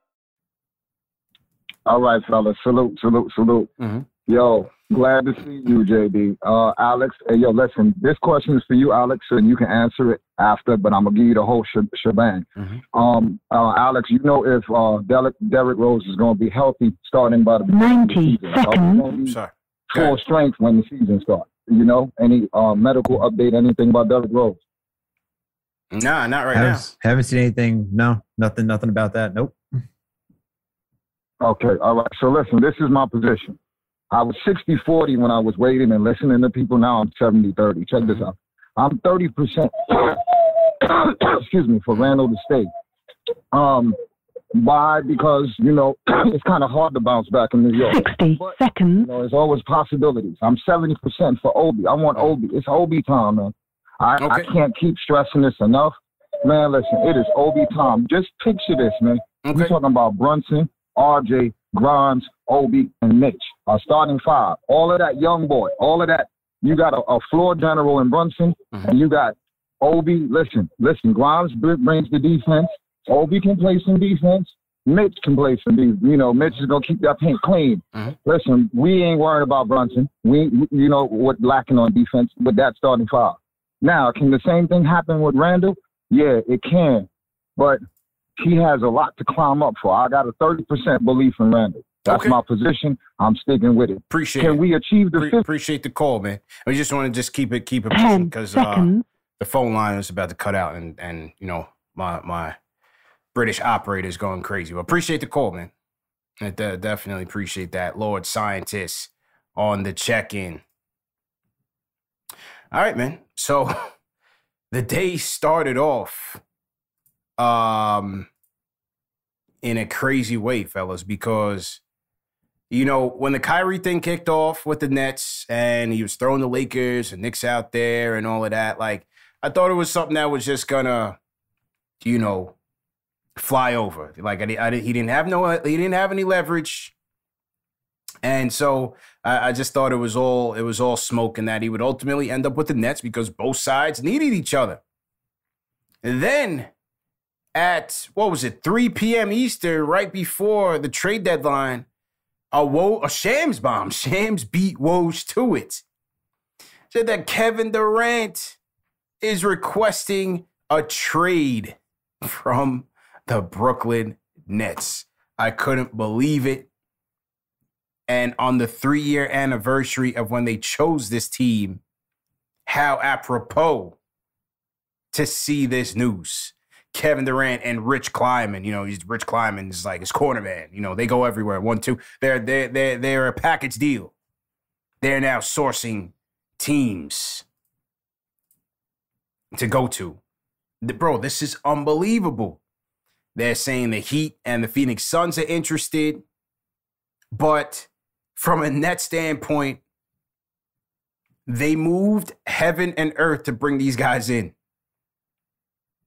[SPEAKER 10] All right, fellas. Salute, salute, salute.
[SPEAKER 1] Mm-hmm.
[SPEAKER 10] Yo, glad to see you, JD. Uh, Alex, hey, yo, listen, this question is for you, Alex, and you can answer it after, but I'm going to give you the whole sh- shebang.
[SPEAKER 1] Mm-hmm.
[SPEAKER 10] Um, uh, Alex, you know if uh, Derek, Derrick Rose is going to be healthy starting by the
[SPEAKER 11] 90 seconds.
[SPEAKER 1] Sorry.
[SPEAKER 10] Full strength when the season starts. You know, any uh, medical update, anything about Derrick Rose?
[SPEAKER 1] Nah, not right
[SPEAKER 4] haven't,
[SPEAKER 1] now.
[SPEAKER 4] Haven't seen anything. No, nothing. Nothing about that. Nope.
[SPEAKER 10] Okay, all right. So listen, this is my position. I was 60 40 when I was waiting and listening to people. Now I'm 70 30. Check this out. I'm 30%, [coughs] excuse me, for Randle to stay. Um, why? Because, you know, [coughs] it's kind of hard to bounce back in New York.
[SPEAKER 11] 60 seconds.
[SPEAKER 10] You know, there's always possibilities. I'm 70% for Obi. I want Obi. It's Obi time, man. I, I can't keep stressing this enough. Man, listen, it is Obi time. Just picture this, man. Okay. We're talking about Brunson, RJ, Grimes, Obi, and Mitch. Our starting five. All of that young boy. All of that. You got a, a floor general in Brunson, mm-hmm. and you got Obi. Listen, listen. Grimes brings the defense. Obi can play some defense. Mitch can play some defense. You know, Mitch is gonna keep that paint clean. Mm-hmm. Listen, we ain't worried about Brunson. We, we- you know, what lacking on defense with that starting five. Now, can the same thing happen with Randle? Yeah, it can, but he has a lot to climb up for. I got a thirty percent belief in Randle. That's my position. I'm sticking with it.
[SPEAKER 1] Appreciate
[SPEAKER 10] Can
[SPEAKER 1] it.
[SPEAKER 10] we achieve the
[SPEAKER 1] Pre- appreciate the call, man. We just want to just keep it keep it
[SPEAKER 11] Ten
[SPEAKER 1] because uh, the phone line is about to cut out, and and you know my my British operator is going crazy. But appreciate the call, man. I de- definitely appreciate that, Lord Scientist, on the check in. All right, man. So [laughs] the day started off um in a crazy way, fellas, because you know, when the Kyrie thing kicked off with the Nets and he was throwing the Lakers and Knicks out there and all of that, like I thought it was something that was just gonna, you know, fly over. Like I, I he didn't have no, he didn't have any leverage, and so I, I just thought it was all, it was all smoke, and that he would ultimately end up with the Nets because both sides needed each other. And then at what was it, 3 p.m. Eastern, right before the trade deadline, a Wo a Shams bomb. [laughs] Shams beat Woj to it. Said that Kevin Durant is requesting a trade from the Brooklyn Nets. I couldn't believe it. And on the three year anniversary of when they chose this team, how apropos to see this news. Kevin Durant and Rich Kleiman, you know, he's Rich Kleiman is like his corner man. You know, they go everywhere. One, two. They're they're they're they're a package deal. They're now sourcing teams to go to. The- Bro, this is unbelievable. They're saying the Heat and the Phoenix Suns are interested, but from a net standpoint, they moved heaven and earth to bring these guys in.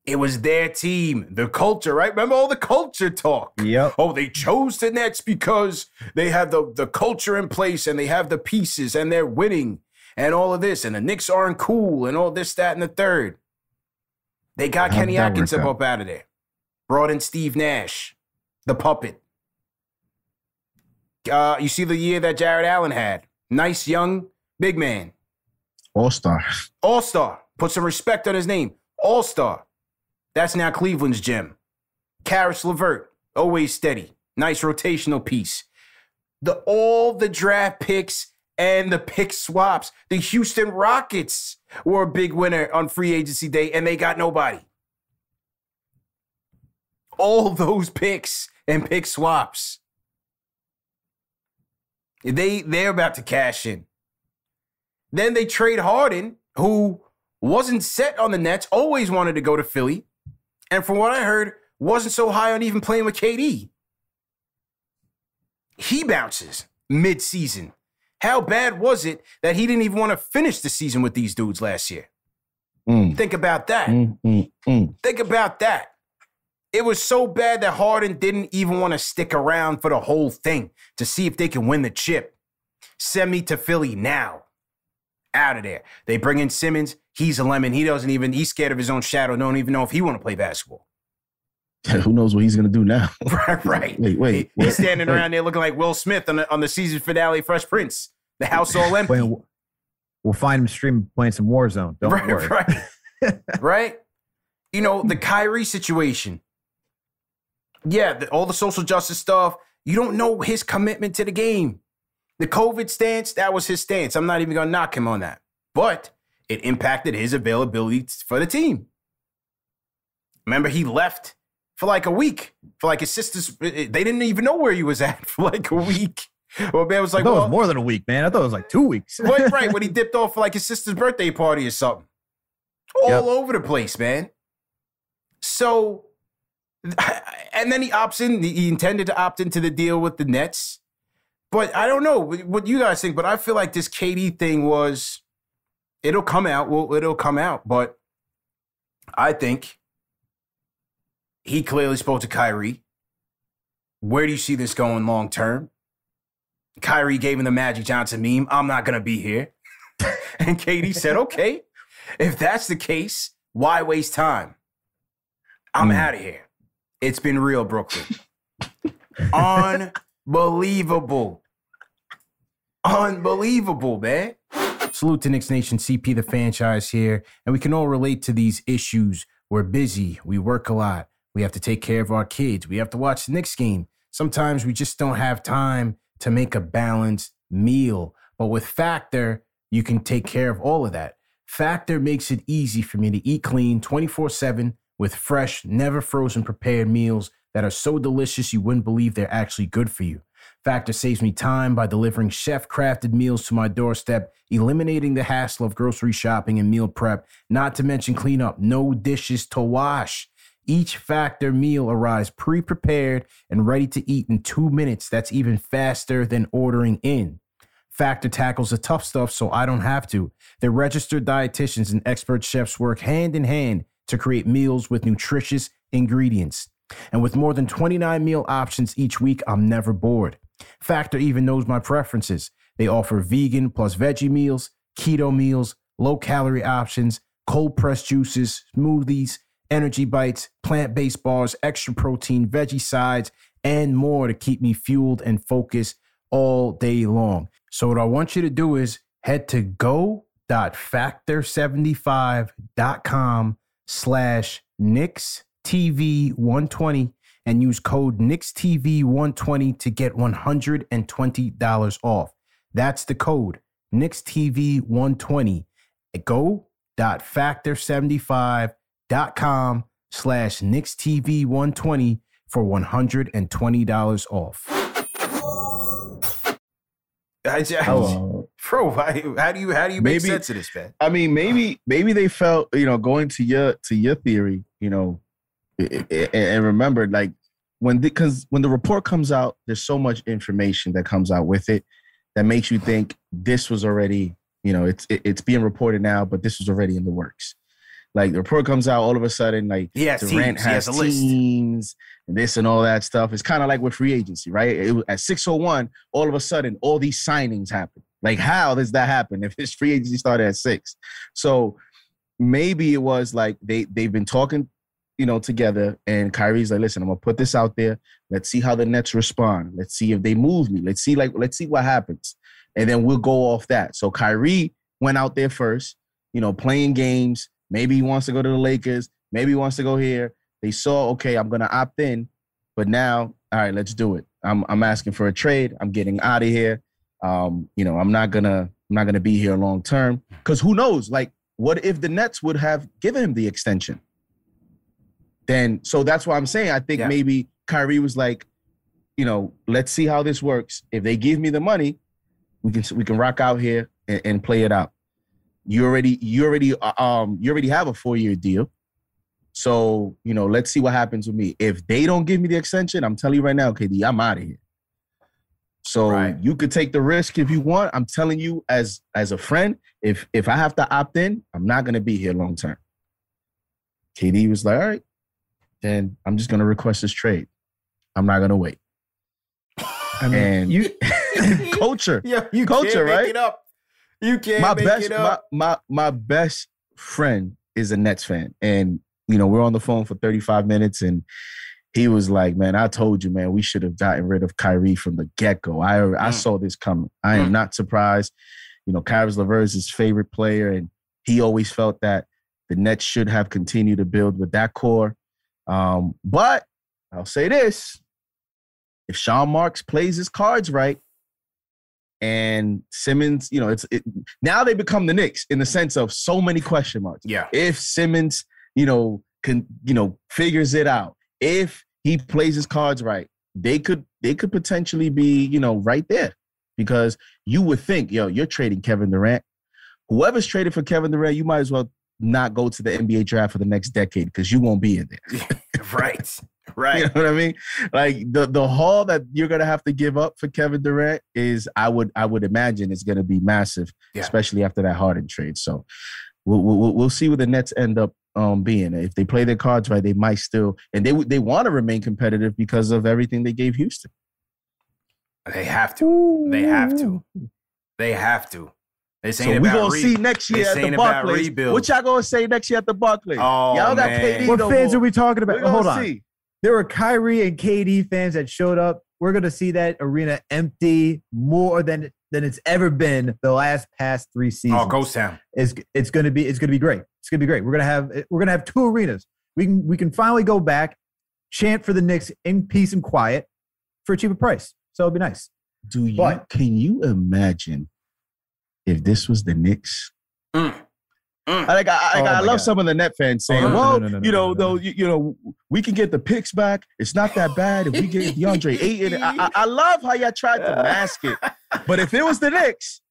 [SPEAKER 1] It was their team, the culture, right? Remember all the culture talk.
[SPEAKER 4] Yep.
[SPEAKER 1] Oh, they chose the Nets because they have the, the culture in place and they have the pieces and they're winning and all of this. And the Knicks aren't cool and all this, that, and the third. They got
[SPEAKER 4] How
[SPEAKER 1] Kenny Atkinson up out of there. Brought in Steve Nash, the puppet. Uh, you see the year that Jarrett Allen had. Nice young big man.
[SPEAKER 3] All star.
[SPEAKER 1] All star. Put some respect on his name. All star. That's now Cleveland's gem. Caris LeVert, always steady. Nice rotational piece. The all the draft picks and the pick swaps. The Houston Rockets were a big winner on free agency day, and they got nobody. All those picks and pick swaps. They they're about to cash in. Then they trade Harden, who wasn't set on the Nets, always wanted to go to Philly. And from what I heard, wasn't so high on even playing with KD. He bounces mid-season. How bad was it that he didn't even want to finish the season with these dudes last year?
[SPEAKER 3] Mm,
[SPEAKER 1] Think about that.
[SPEAKER 3] mm, mm, mm.
[SPEAKER 1] Think about that. It was so bad that Harden didn't even want to stick around for the whole thing to see if they can win the chip. Send me to Philly now. Out of there. They bring in Simmons. He's a lemon. He doesn't even, he's scared of his own shadow. Don't even know if he want to play basketball. [laughs]
[SPEAKER 3] Who knows what he's gonna do now? [laughs]
[SPEAKER 1] right, [laughs] right.
[SPEAKER 3] Wait, wait.
[SPEAKER 1] He- he's standing
[SPEAKER 3] Wait.
[SPEAKER 1] around there looking like Will Smith on the on the season finale Fresh Prince. The house all empty.
[SPEAKER 4] Playing, we'll find him streaming playing some Warzone. Don't
[SPEAKER 1] right,
[SPEAKER 4] worry.
[SPEAKER 1] right, right. You know the Kyrie situation. Yeah, the, all the social justice stuff. You don't know his commitment to the game. The COVID stance, that was his stance. I'm not even gonna knock him on that, but it impacted his availability for the team. Remember, he left for like a week. For like his sisters, they didn't even know where he was at [laughs] for like a week. Well, man was like,
[SPEAKER 4] thought it was more than a week, man. I thought it was like two weeks.
[SPEAKER 1] right, [laughs] right. When he dipped off for like his sister's birthday party or something. All
[SPEAKER 4] Yep.
[SPEAKER 1] over the place, man. So, [laughs] and then he opts in. He intended to opt into the deal with the Nets. But I don't know what you guys think, but I feel like this KD thing was, it'll come out. Well, it'll come out. But I think he clearly spoke to Kyrie. Where do you see this going long term? Kyrie gave him the Magic Johnson meme. I'm not going to be here. [laughs] and KD said, [laughs] okay, if that's the case, why waste time? I'm hmm. out of here. It's been real, Brooklyn. [laughs] Unbelievable. Unbelievable, man. Salute to Knicks Nation, CP the Fanchise here. And we can all relate to these issues. We're busy, we work a lot, we have to take care of our kids, we have to watch the Knicks game. Sometimes we just don't have time to make a balanced meal. But with Factor, you can take care of all of that. Factor makes it easy for me to eat clean 24 7 with fresh, never frozen prepared meals that are so delicious you wouldn't believe they're actually good for you. Factor saves me time by delivering chef crafted meals to my doorstep, eliminating the hassle of grocery shopping and meal prep, not to mention cleanup, no dishes to wash. Each Factor meal arrives pre prepared and ready to eat in two minutes. That's even faster than ordering in. Factor tackles the tough stuff so I don't have to. Their registered dietitians and expert chefs work hand in hand to create meals with nutritious ingredients. And with more than 29 meal options each week, I'm never bored. Factor even knows my preferences. They offer vegan plus veggie meals, keto meals, low calorie options, cold pressed juices, smoothies, energy bites, plant based bars, extra protein, veggie sides, and more to keep me fueled and focused all day long. So, what I want you to do is head to go.factor75.com slash Nix TV 120 and use code NixTV 120 to get $120 off. That's the code NixTV 120 at go.factor75.com slash NixTV 120 for $120 off. I
[SPEAKER 3] Hello.
[SPEAKER 1] bro, why, how do you how do you make
[SPEAKER 3] Maybe-
[SPEAKER 1] sense of this, man?
[SPEAKER 3] I mean, maybe maybe they felt, you know, going to your to your theory, you know, and remember, like when because when the report comes out, there's so much information that comes out with it that makes you think this was already, you know, it's it- it's being reported now, but this was already in the works. Like the report comes out all of a sudden, like
[SPEAKER 1] has
[SPEAKER 3] Durant
[SPEAKER 1] teams.
[SPEAKER 3] Has
[SPEAKER 1] has a list.
[SPEAKER 3] teams and this and all that stuff. It's kind of like with free agency, right? It, was- at 601, all of a sudden, all these signings happen. Like, how does that happen if his free agency started at six? So maybe it was like they they've been talking, you know, together, and Kyrie's like, listen, I'm gonna put this out there. Let's see how the Nets respond. Let's see if they move me. Let's see, like, let's see what happens. And then we'll go off that. So Kyrie went out there first, you know, playing games. Maybe he wants to go to the Lakers. Maybe he wants to go here. They saw, okay, I'm gonna opt in, but now, all right, let's do it. I'm I'm asking for a trade. I'm getting out of here. Um, you know, I'm not gonna I'm not gonna be here long term. Because who knows? Like, what if the Nets would have given him the extension? Then, so that's why I'm saying I think
[SPEAKER 1] Yeah.
[SPEAKER 3] maybe Kyrie was like, you know, let's see how this works. If they give me the money, we can we can rock out here and, and play it out. You already you already uh, um you already have a four year deal. So, you know, let's see what happens with me. If they don't give me the extension, I'm telling you right now, KD, I'm out of here. So you could take the risk if you want. I'm telling you, as as a friend, if if I have to opt in, I'm not gonna be here long term. KD was like, all right, then I'm just gonna request this trade. I'm not gonna wait.
[SPEAKER 4] I mean,
[SPEAKER 3] and
[SPEAKER 4] you [laughs]
[SPEAKER 3] culture,
[SPEAKER 1] Yeah, you
[SPEAKER 3] culture,
[SPEAKER 1] can't make
[SPEAKER 3] right?
[SPEAKER 1] it up. You can't
[SPEAKER 3] my
[SPEAKER 1] make
[SPEAKER 3] best
[SPEAKER 1] it up.
[SPEAKER 3] my, my my best friend is a Nets fan, and you know we're on the phone for 35 minutes, and he was like, "Man, I told you, man, we should have gotten rid of Kyrie from the get go. I I
[SPEAKER 1] Mm.
[SPEAKER 3] saw this coming. I am
[SPEAKER 1] Mm.
[SPEAKER 3] not surprised. You know, Kyrie Lever is his favorite player, and he always felt that the Nets should have continued to build with that core. Um, but I'll say this: if Sean Marks plays his cards right, and Simmons, you know, it's it, now they become the Knicks in the sense of so many question marks.
[SPEAKER 1] Yeah.
[SPEAKER 3] If Simmons, you know, can you know figures it out, if he plays his cards right, they could they could potentially be you know right there because you would think, yo, you're trading Kevin Durant. Whoever's traded for Kevin Durant, you might as well not go to the NBA draft for the next decade because you won't be in there.
[SPEAKER 1] right. [laughs] Right.
[SPEAKER 3] You know what I mean? Like the the haul that you're gonna have to give up for Kevin Durant is, I would I would imagine, is gonna be massive,
[SPEAKER 1] Yeah.
[SPEAKER 3] especially after that Harden trade. So we'll, we'll we'll see where the Nets end up um being. If they play their cards right, they might still, and they they want to remain competitive because of everything they gave Houston.
[SPEAKER 1] They have to. They have to. They have to. This
[SPEAKER 3] So
[SPEAKER 1] ain't
[SPEAKER 3] we
[SPEAKER 1] about
[SPEAKER 3] gonna
[SPEAKER 1] re-
[SPEAKER 3] see next year at the Barclays.
[SPEAKER 1] rebuild.
[SPEAKER 3] What y'all gonna say next year at the Barclays?
[SPEAKER 1] Oh,
[SPEAKER 3] y'all got
[SPEAKER 1] man.
[SPEAKER 3] KD.
[SPEAKER 4] What
[SPEAKER 3] no
[SPEAKER 4] fans
[SPEAKER 3] more.
[SPEAKER 4] are we talking about?
[SPEAKER 3] We're gonna
[SPEAKER 4] Hold on.
[SPEAKER 3] see.
[SPEAKER 4] There were Kyrie and KD fans that showed up. We're gonna see that arena empty more than than it's ever been the last past three oh, seasons.
[SPEAKER 1] Oh, Ghost Town.
[SPEAKER 4] It's it's gonna be it's gonna be great. It's gonna be great. We're gonna have we're gonna have two arenas. We can we can finally go back, chant for the Knicks in peace and quiet for a cheaper price. So it'll be nice.
[SPEAKER 3] Do you
[SPEAKER 4] But-
[SPEAKER 3] can you imagine if this was the Knicks?
[SPEAKER 1] Mm. Mm.
[SPEAKER 3] I, like, I, I,
[SPEAKER 4] Oh
[SPEAKER 3] I love
[SPEAKER 4] God.
[SPEAKER 3] some of the net fans saying,
[SPEAKER 4] Oh, no,
[SPEAKER 3] "Well,
[SPEAKER 4] no, no, no,
[SPEAKER 3] you know,
[SPEAKER 4] no, no,
[SPEAKER 3] though, you, you know, we can get the picks back. It's not that bad if we get [laughs] DeAndre Ayton." I, I, I love how y'all tried to mask it, but if it was the Knicks,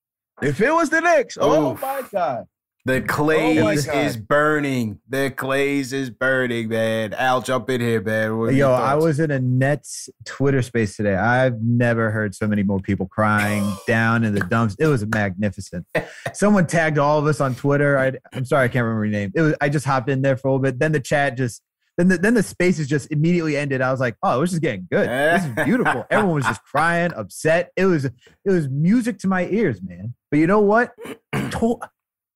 [SPEAKER 3] if it was the Knicks, oh my god,
[SPEAKER 1] The oh clays
[SPEAKER 3] God.
[SPEAKER 1] is burning. The clays is burning, man. Al, jump in here, man. What
[SPEAKER 4] Yo, I was in a Nets Twitter space today. I've never heard so many more people crying [laughs] down in the dumps. It was magnificent. Someone tagged all of us on Twitter. I, I'm sorry, I can't remember your name. It was I just hopped in there for a little bit. Then the chat just then the, then the spaces just immediately ended. I was like, oh, this is getting good. This is beautiful. [laughs] Everyone was just crying, upset. It was it was music to my ears, man. But you know what? [clears throat]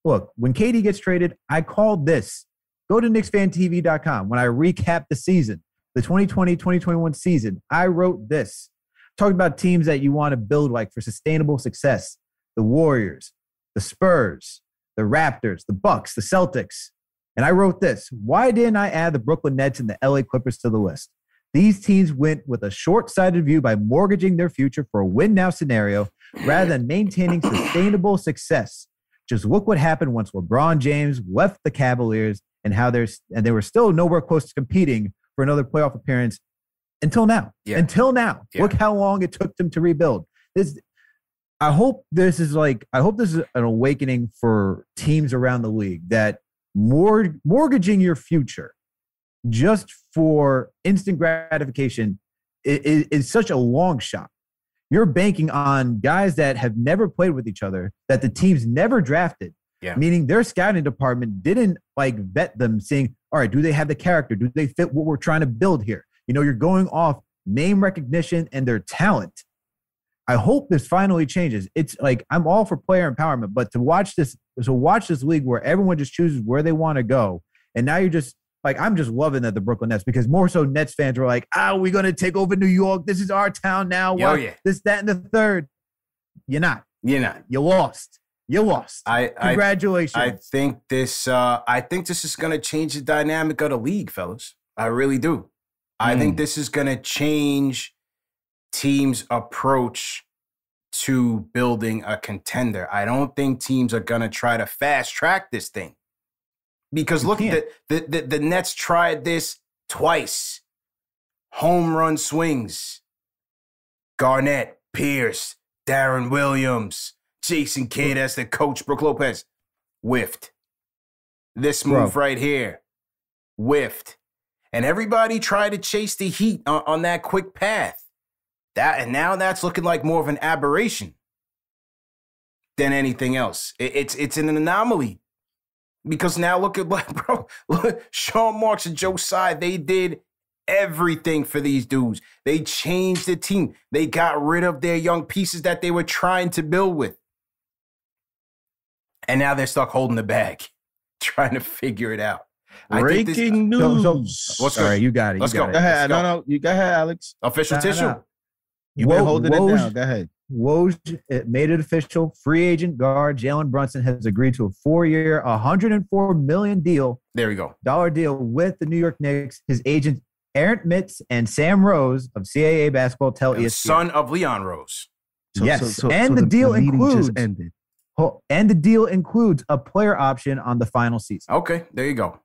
[SPEAKER 4] Look, when KD gets traded, I called this. Go to KnicksFanTV.com. When I recap the season, the 2020-2021 season, I wrote this. Talked about teams that you want to build like for sustainable success. The Warriors, the Spurs, the Raptors, the Bucks, the Celtics. And I wrote this. Why didn't I add the Brooklyn Nets and the LA Clippers to the list? These teams went with a short-sighted view by mortgaging their future for a win now scenario rather than maintaining sustainable success. Just look what happened once LeBron James left the Cavaliers and how there's and they were still nowhere close to competing for another playoff appearance until now.
[SPEAKER 1] Yeah.
[SPEAKER 4] Until now.
[SPEAKER 1] Yeah.
[SPEAKER 4] Look how long it took them to rebuild. This I hope this is like I hope this is an awakening for teams around the league that mor- mortgaging your future just for instant gratification is, is such a long shot you're banking on guys that have never played with each other that the teams never drafted.
[SPEAKER 1] Yeah.
[SPEAKER 4] meaning their scouting department didn't like vet them saying all right do they have the character? Do they fit what we're trying to build here? You know you're going off name recognition and their talent. I hope this finally changes. It's like i'm all for player empowerment but to watch this to watch this league where everyone just chooses where they want to go and now you're just like i'm just loving that the brooklyn nets because more so nets fans were like ah we're gonna take over new york this is our town now What?
[SPEAKER 1] yeah.
[SPEAKER 4] this that and the third you're not
[SPEAKER 1] You're not.
[SPEAKER 4] you lost you lost
[SPEAKER 1] I, I
[SPEAKER 4] congratulations
[SPEAKER 1] I think this uh I think this is gonna change the dynamic of the league, fellas. I really do. I think this is gonna change teams' approach to building a contender. I don't think teams are gonna try to fast track this thing. Because
[SPEAKER 4] You
[SPEAKER 1] look, the, the the the Nets tried this twice. Home run swings. Garnett, Pierce, Deron Williams, Jason Kidd as the coach, Brook Lopez. Whiffed. This move
[SPEAKER 4] Bro.
[SPEAKER 1] right here. Whiffed. And everybody tried to chase the heat on, on that quick path. That and now that's looking like more of an aberration than anything else. It- it's it's an anomaly. Because now look at [laughs] like, bro, look, Sean Marks and Joe Tsai, they did everything for these dudes. They changed the team. They got rid of their young pieces that they were trying to build with. And now they're stuck holding the bag, [laughs] trying to figure it out. I this-
[SPEAKER 3] Breaking
[SPEAKER 4] So- so-
[SPEAKER 3] news.
[SPEAKER 1] Let's
[SPEAKER 4] All
[SPEAKER 1] go.
[SPEAKER 4] right, you got it. You
[SPEAKER 1] Let's
[SPEAKER 4] got
[SPEAKER 1] go.
[SPEAKER 4] it.
[SPEAKER 3] Go ahead.
[SPEAKER 1] Let's
[SPEAKER 3] No, no, you go ahead, Alex.
[SPEAKER 1] Official
[SPEAKER 4] Nah,
[SPEAKER 1] tissue.
[SPEAKER 4] nah.
[SPEAKER 3] You've been
[SPEAKER 4] Woj-
[SPEAKER 3] holding it
[SPEAKER 4] Woj-
[SPEAKER 3] down. Go ahead.
[SPEAKER 4] Woj it made it official. Free agent guard Jalen Brunson has agreed to a four-year, 104 million deal
[SPEAKER 1] There we go.
[SPEAKER 4] dollar deal with the New York Knicks. His agents Aaron Mintz and Sam Rose of CAA basketball tell
[SPEAKER 1] And
[SPEAKER 4] ESPN.
[SPEAKER 1] son of Leon Rose.
[SPEAKER 3] So-
[SPEAKER 4] Yes,
[SPEAKER 3] so- so-
[SPEAKER 4] and
[SPEAKER 3] so
[SPEAKER 4] the deal includes-
[SPEAKER 3] ended.
[SPEAKER 4] And the deal includes a player option on the final season.
[SPEAKER 1] Okay, there you go.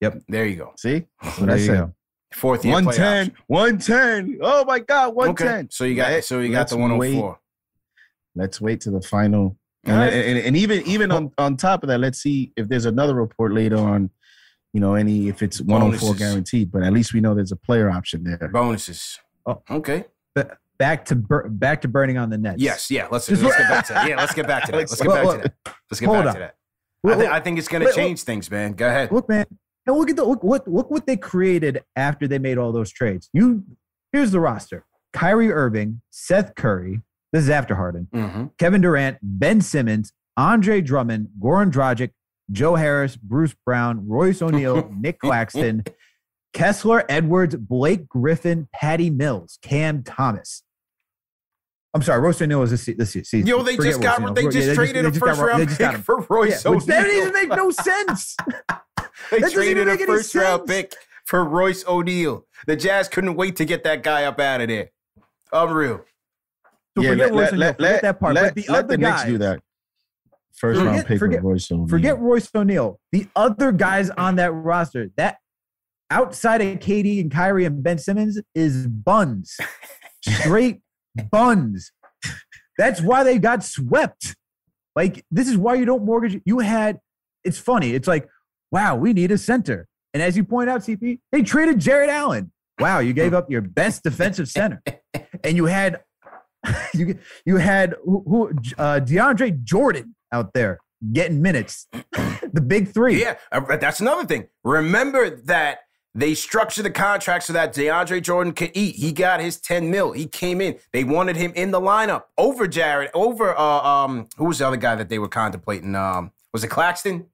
[SPEAKER 4] Yep.
[SPEAKER 1] There you go.
[SPEAKER 3] See, that's
[SPEAKER 4] So
[SPEAKER 3] what I
[SPEAKER 4] there you
[SPEAKER 3] said.
[SPEAKER 4] Go.
[SPEAKER 1] Fourth year
[SPEAKER 3] 110, 110. Oh my God, 110.
[SPEAKER 1] Okay, so you got
[SPEAKER 3] Let-
[SPEAKER 1] so you got
[SPEAKER 3] let's
[SPEAKER 1] the oh
[SPEAKER 3] wait.
[SPEAKER 1] 104.
[SPEAKER 3] Let's wait to the final. And,
[SPEAKER 1] All right.
[SPEAKER 3] and, and even even on, on top of that, let's see if there's another report later on, you know, any if it's 104
[SPEAKER 1] Bonuses.
[SPEAKER 3] guaranteed, but at least we know there's a player option there.
[SPEAKER 1] Bonuses.
[SPEAKER 4] Oh.
[SPEAKER 1] Okay.
[SPEAKER 4] Ba- Back to bur- back to burning on the Nets.
[SPEAKER 1] Yes, yeah. Let's
[SPEAKER 4] Just
[SPEAKER 1] let's get back to that. Yeah, let's get back to that. [laughs] Let's get back to that. Let's get
[SPEAKER 4] hold
[SPEAKER 1] back to that. I,
[SPEAKER 4] Well,
[SPEAKER 1] I think it's gonna
[SPEAKER 4] wait, well-
[SPEAKER 1] change things, man. Go ahead.
[SPEAKER 4] Look, man. And look at the look what look what they created after they made all those trades. You here's the roster: Kyrie Irving, Seth Curry. This is after Harden.
[SPEAKER 1] Mm-hmm.
[SPEAKER 4] Kevin Durant, Ben Simmons, Andre Drummond, Goran Dragic, Joe Harris, Bruce Brown, Royce O'Neale, [laughs] Nick Claxton, Kessler Edwards, Blake Griffin, Patty Mills, Cam Thomas. I'm sorry, Royce O'Neale was this, this season.
[SPEAKER 1] Yo, they
[SPEAKER 4] Forget
[SPEAKER 1] just got
[SPEAKER 4] Royce O'Neale.
[SPEAKER 1] they
[SPEAKER 4] Yeah,
[SPEAKER 1] just traded
[SPEAKER 4] they
[SPEAKER 1] a
[SPEAKER 4] just got
[SPEAKER 1] first
[SPEAKER 4] Ro- they
[SPEAKER 1] round
[SPEAKER 4] just got
[SPEAKER 1] pick for Royce
[SPEAKER 4] Yeah, which that
[SPEAKER 1] O'Neale.
[SPEAKER 4] doesn't make no sense. [laughs]
[SPEAKER 1] They
[SPEAKER 4] That
[SPEAKER 1] traded a first round
[SPEAKER 4] sense.
[SPEAKER 1] pick for Royce O'Neale. The Jazz couldn't wait to get that guy up out of there. Unreal.
[SPEAKER 4] So
[SPEAKER 3] Yeah,
[SPEAKER 4] forget
[SPEAKER 3] let-
[SPEAKER 4] Royce
[SPEAKER 3] let-
[SPEAKER 4] O'Neale.
[SPEAKER 3] let-
[SPEAKER 4] Forget that part.
[SPEAKER 3] let-
[SPEAKER 4] but the
[SPEAKER 3] let
[SPEAKER 4] other
[SPEAKER 3] the Knicks
[SPEAKER 4] guys,
[SPEAKER 3] do that. First
[SPEAKER 4] Forget-
[SPEAKER 3] round pick
[SPEAKER 4] forget-
[SPEAKER 3] Royce O'Neale.
[SPEAKER 4] Forget Royce O'Neale. The other guys on that roster, that outside of KD and Kyrie and Ben Simmons, is buns. [laughs] Straight buns. That's why they got swept. Like, this is why you don't mortgage. You had, it's funny. It's like, wow, we need a center. And as you point out, CP, they traded Jarrett Allen. Wow, you gave up your best defensive center. And you had [laughs] you you had who, who uh, DeAndre Jordan out there getting minutes. the big three.
[SPEAKER 1] Yeah, uh, that's another thing. Remember that they structured the contract so that DeAndre Jordan could eat. He got his 10 mil. He came in. They wanted him in the lineup over Jarrett, over uh um who was the other guy that they were contemplating? Um was it Claxton?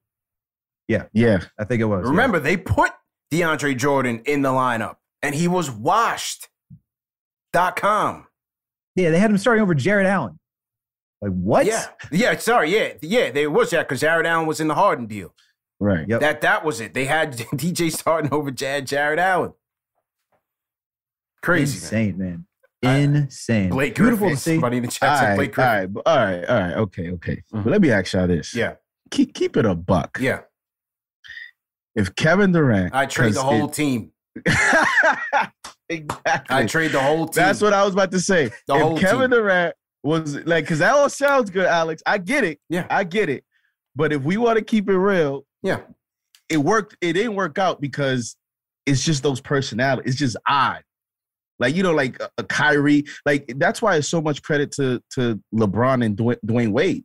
[SPEAKER 4] Yeah,
[SPEAKER 3] yeah,
[SPEAKER 4] I think it was. yeah.
[SPEAKER 1] Remember, they put DeAndre Jordan in the lineup and he was washed. Dot com.
[SPEAKER 4] Yeah, they had him starting over Jarrett Allen. Like what?
[SPEAKER 1] Yeah. Yeah, sorry. Yeah. Yeah, they was that because Jarrett Allen was in the Harden deal.
[SPEAKER 3] Right.
[SPEAKER 4] Yep.
[SPEAKER 1] That that was it. They had [laughs] DJ starting over Jad Jarrett Allen. Crazy.
[SPEAKER 4] Insane, man. Insane.
[SPEAKER 1] Blake
[SPEAKER 4] Beautiful
[SPEAKER 1] Griffin.
[SPEAKER 4] to see.
[SPEAKER 1] Somebody in the chat
[SPEAKER 3] All
[SPEAKER 1] said
[SPEAKER 3] right,
[SPEAKER 1] Blake
[SPEAKER 3] all
[SPEAKER 1] Griffin.
[SPEAKER 3] right, but- all right, all right, okay, okay. But let me ask y'all this.
[SPEAKER 1] Yeah.
[SPEAKER 3] Keep keep it a buck.
[SPEAKER 1] Yeah.
[SPEAKER 3] If Kevin Durant,
[SPEAKER 1] I trade the whole
[SPEAKER 3] it-
[SPEAKER 1] team. [laughs]
[SPEAKER 3] exactly.
[SPEAKER 1] I trade the whole team.
[SPEAKER 3] That's what I was about to say.
[SPEAKER 1] The
[SPEAKER 3] if
[SPEAKER 1] whole
[SPEAKER 3] Kevin
[SPEAKER 1] team.
[SPEAKER 3] Durant was like, because that all sounds good, Alex. I get it.
[SPEAKER 1] Yeah.
[SPEAKER 3] I get it. But if we want to keep it real,
[SPEAKER 1] Yeah.
[SPEAKER 3] it worked. It didn't work out because it's just those personalities. It's just odd. Like you know, like a, a Kyrie. Like that's why it's so much credit to to LeBron and Dwyane, Dwyane Wade.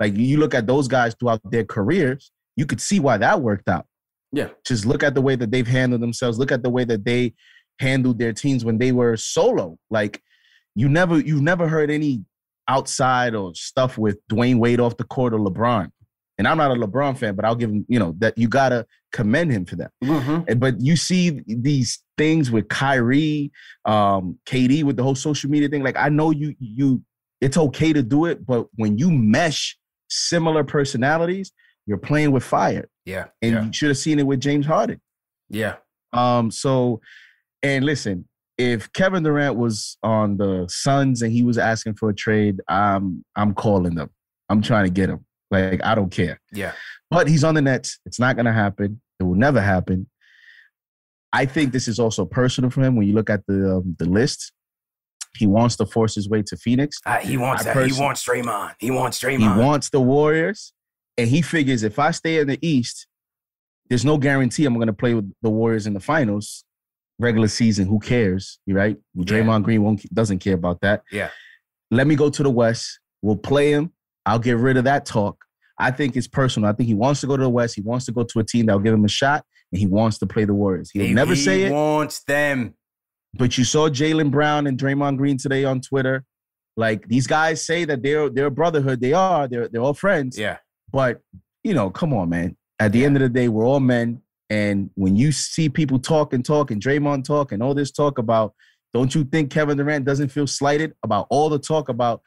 [SPEAKER 3] Like you look at those guys throughout their careers, you could see why that worked out.
[SPEAKER 1] Yeah.
[SPEAKER 3] Just look at the way that they've handled themselves. Look at the way that they handled their teams when they were solo. Like you never you've never heard any outside or stuff with Dwyane Wade off the court or LeBron. And I'm not a LeBron fan, but I'll give him, you know, that you gotta commend him for that.
[SPEAKER 1] Mhm.
[SPEAKER 3] And but you see these things with Kyrie, um, KD with the whole social media thing. Like I know you you it's okay to do it, but when you mesh similar personalities, you're playing with fire.
[SPEAKER 1] Yeah.
[SPEAKER 3] And
[SPEAKER 1] yeah.
[SPEAKER 3] you should have seen it with James Harden.
[SPEAKER 1] Yeah.
[SPEAKER 3] Um, so and listen, if Kevin Durant was on the Suns and he was asking for a trade, I'm I'm calling them. I'm trying to get him. Like I don't care.
[SPEAKER 1] Yeah.
[SPEAKER 3] But he's on the Nets. It's not going to happen. It will never happen. I think this is also personal for him when you look at the um, the list. He wants to force his way to Phoenix.
[SPEAKER 1] Uh, he wants
[SPEAKER 3] I
[SPEAKER 1] that.
[SPEAKER 3] person-
[SPEAKER 1] he wants Draymond. He wants Draymond.
[SPEAKER 3] He wants the Warriors, and he figures if I stay in the East, there's no guarantee I'm going to play with the Warriors in the finals. Regular season, who cares? You right? Draymond Green won't doesn't care about that.
[SPEAKER 1] yeah.
[SPEAKER 3] Let me go to the West. We'll play him. I'll get rid of that talk. I think it's personal. I think he wants to go to the West. He wants to go to a team that'll give him a shot, and he wants to play the Warriors. He'll
[SPEAKER 1] He-
[SPEAKER 3] never say it,
[SPEAKER 1] wants them.
[SPEAKER 3] but you saw Jaylen Brown and Draymond Green today on Twitter. Like these guys say that they're they're a brotherhood. They are. They're they're all friends.
[SPEAKER 1] Yeah.
[SPEAKER 3] But you know, come on, man. At the end of the day, we're all men, And when you see people talk and talk and Draymond talk and all this talk about, don't you think Kevin Durant doesn't feel slighted about all the talk about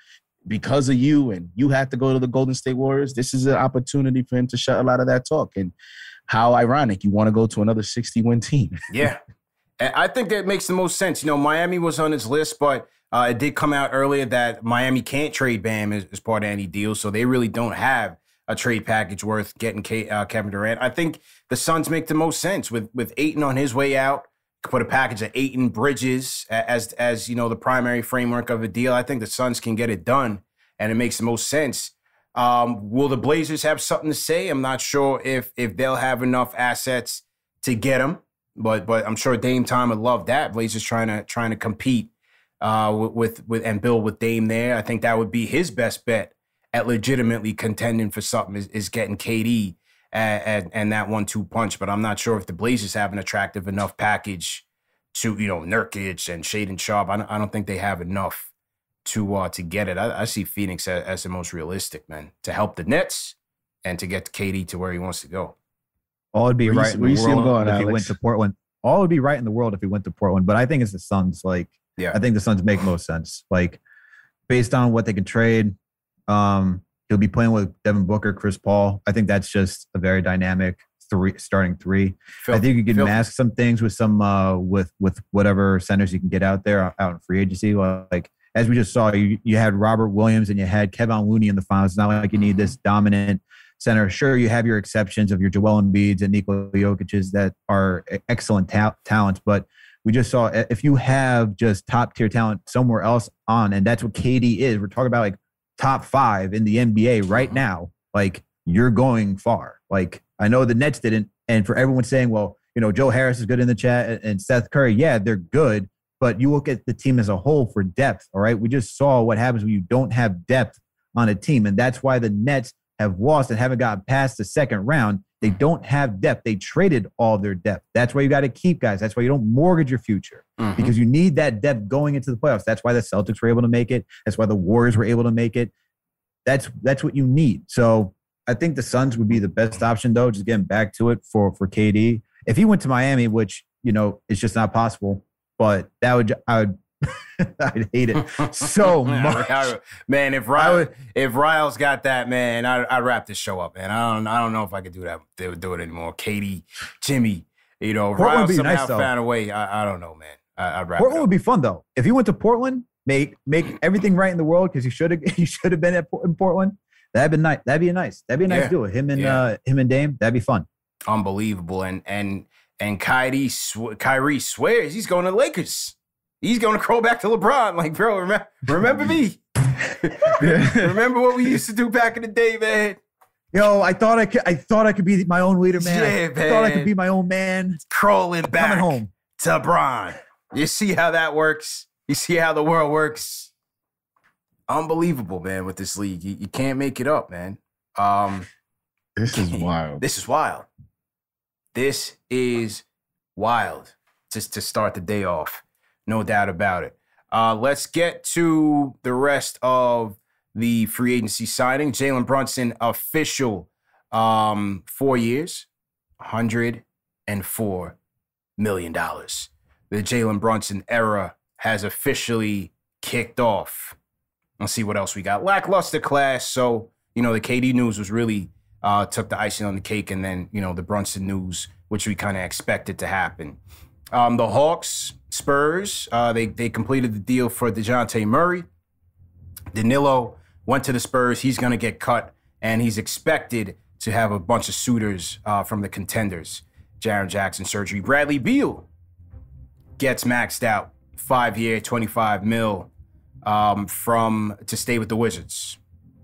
[SPEAKER 3] because of you and you have to go to the Golden State Warriors? This is an opportunity for him to shut a lot of that talk. And how ironic you want to go to another 60 win team. [laughs]
[SPEAKER 1] yeah. I think that makes the most sense. You know, Miami was on his list, but uh, it did come out earlier that Miami can't trade Bam as, as, part of any deal, so they really don't have a trade package worth getting K, uh, Kevin Durant. I think the Suns make the most sense with with Ayton on his way out. Put a package of Ayton Bridges as as you know the primary framework of a deal. I think the Suns can get it done, and it makes the most sense. Um, will the Blazers have something to say? I'm not sure if if they'll have enough assets to get him, but but I'm sure Dame Time would love that. Blazers trying to trying to compete uh, with with and build with Dame there. I think that would be his best bet at legitimately contending for something is, is getting KD and, and that one two punch. But I'm not sure if the Blazers have an attractive enough package to you know Nurkic and Shaedon Sharpe. I don't, I don't think they have enough to uh, to get it. I, I see Phoenix as, as, the most realistic man to help the Nets and to get KD to where he wants to go.
[SPEAKER 4] All would be where right you, in the world going, if Alex? he went to Portland. All would be right in the world if he went to Portland. But I think it's the Suns. Like, yeah, I think the Suns make most sense. Like, based on what they can trade, um, he'll be playing with Devin Booker, Chris Paul. I think that's just a very dynamic three starting three. Phil, I think you can Phil. mask some things with some uh, with with whatever centers you can get out there out in free agency. Like as we just saw, you, you had Robert Williams and you had Kevin Looney in the finals. It's not like you need this dominant center. Sure, you have your exceptions of your Joel Embiid's and Nikola Jokic's that are excellent ta- talents, but we just saw if you have just top tier talent somewhere else on, and that's what KD is. We're talking about like top five in the NBA right uh-huh. now. Like you're going far. Like I know the Nets didn't, and for everyone saying, well, you know, Joe Harris is good in the chat and Seth Curry, yeah, they're good, but you look at the team as a whole for depth. All right. We just saw what happens when you don't have depth on a team. And that's why the Nets have lost and haven't gotten past the second round. They don't have depth. They traded all their depth. That's why you got to keep guys. That's why you don't mortgage your future mm-hmm. because you need that depth going into the playoffs. That's why the Celtics were able to make it. That's why the Warriors were able to make it. That's that's what you need. So I think the Suns would be the best option though. Just getting back to it for for KD. If he went to Miami, which you know it's just not possible, but that would I would [laughs] I'd hate it [laughs] so much.
[SPEAKER 1] man, if Ryle, if Riles got that, man, I, I'd wrap this show up, man. I don't, I don't know if I could do that. They would do it anymore. KD, Jimmy, you know, Riles somehow nice, found a way. I, I don't know, man. I, would wrap.
[SPEAKER 4] Portland would be fun though. If you went to Portland, make make everything right in the world because you should have [laughs] you should have been at in Portland. That'd be nice. That'd be a nice. That'd be a nice yeah. deal. Him and yeah. uh, him and Dame. That'd be fun.
[SPEAKER 1] Unbelievable. And and and Kyrie sw- Kyrie swears he's going to Lakers. He's going to crawl back to LeBron. Like, bro, remember, remember me? [laughs] remember what we used to do back in the day, man?
[SPEAKER 4] Yo, I thought I could. I thought I could be my own leader, man. Yeah, man. I thought I could be my own man.
[SPEAKER 1] Crawling back Coming home to LeBron. You see how that works? You see how the world works? Unbelievable, man. With this league, you, you can't make it up, man. Um,
[SPEAKER 3] this is [clears throat] wild.
[SPEAKER 1] This is wild. This is wild. Just to start the day off. No doubt about it. Uh, let's get to the rest of the free agency signing. Jalen Brunson official um, four years, $104 million. The Jalen Brunson era has officially kicked off. Let's see what else we got. Lackluster class. So, you know, the KD news was really uh, took the icing on the cake, and then, you know, the Brunson news, which we kind of expected to happen. Um, the Hawks, Spurs, uh, they they completed the deal for Dejounte Murray. Danilo went to the Spurs. He's going to get cut, and he's expected to have a bunch of suitors uh, from the contenders. Jaren Jackson surgery. Bradley Beal gets maxed out, five year, twenty five mil, um, from to stay with the Wizards.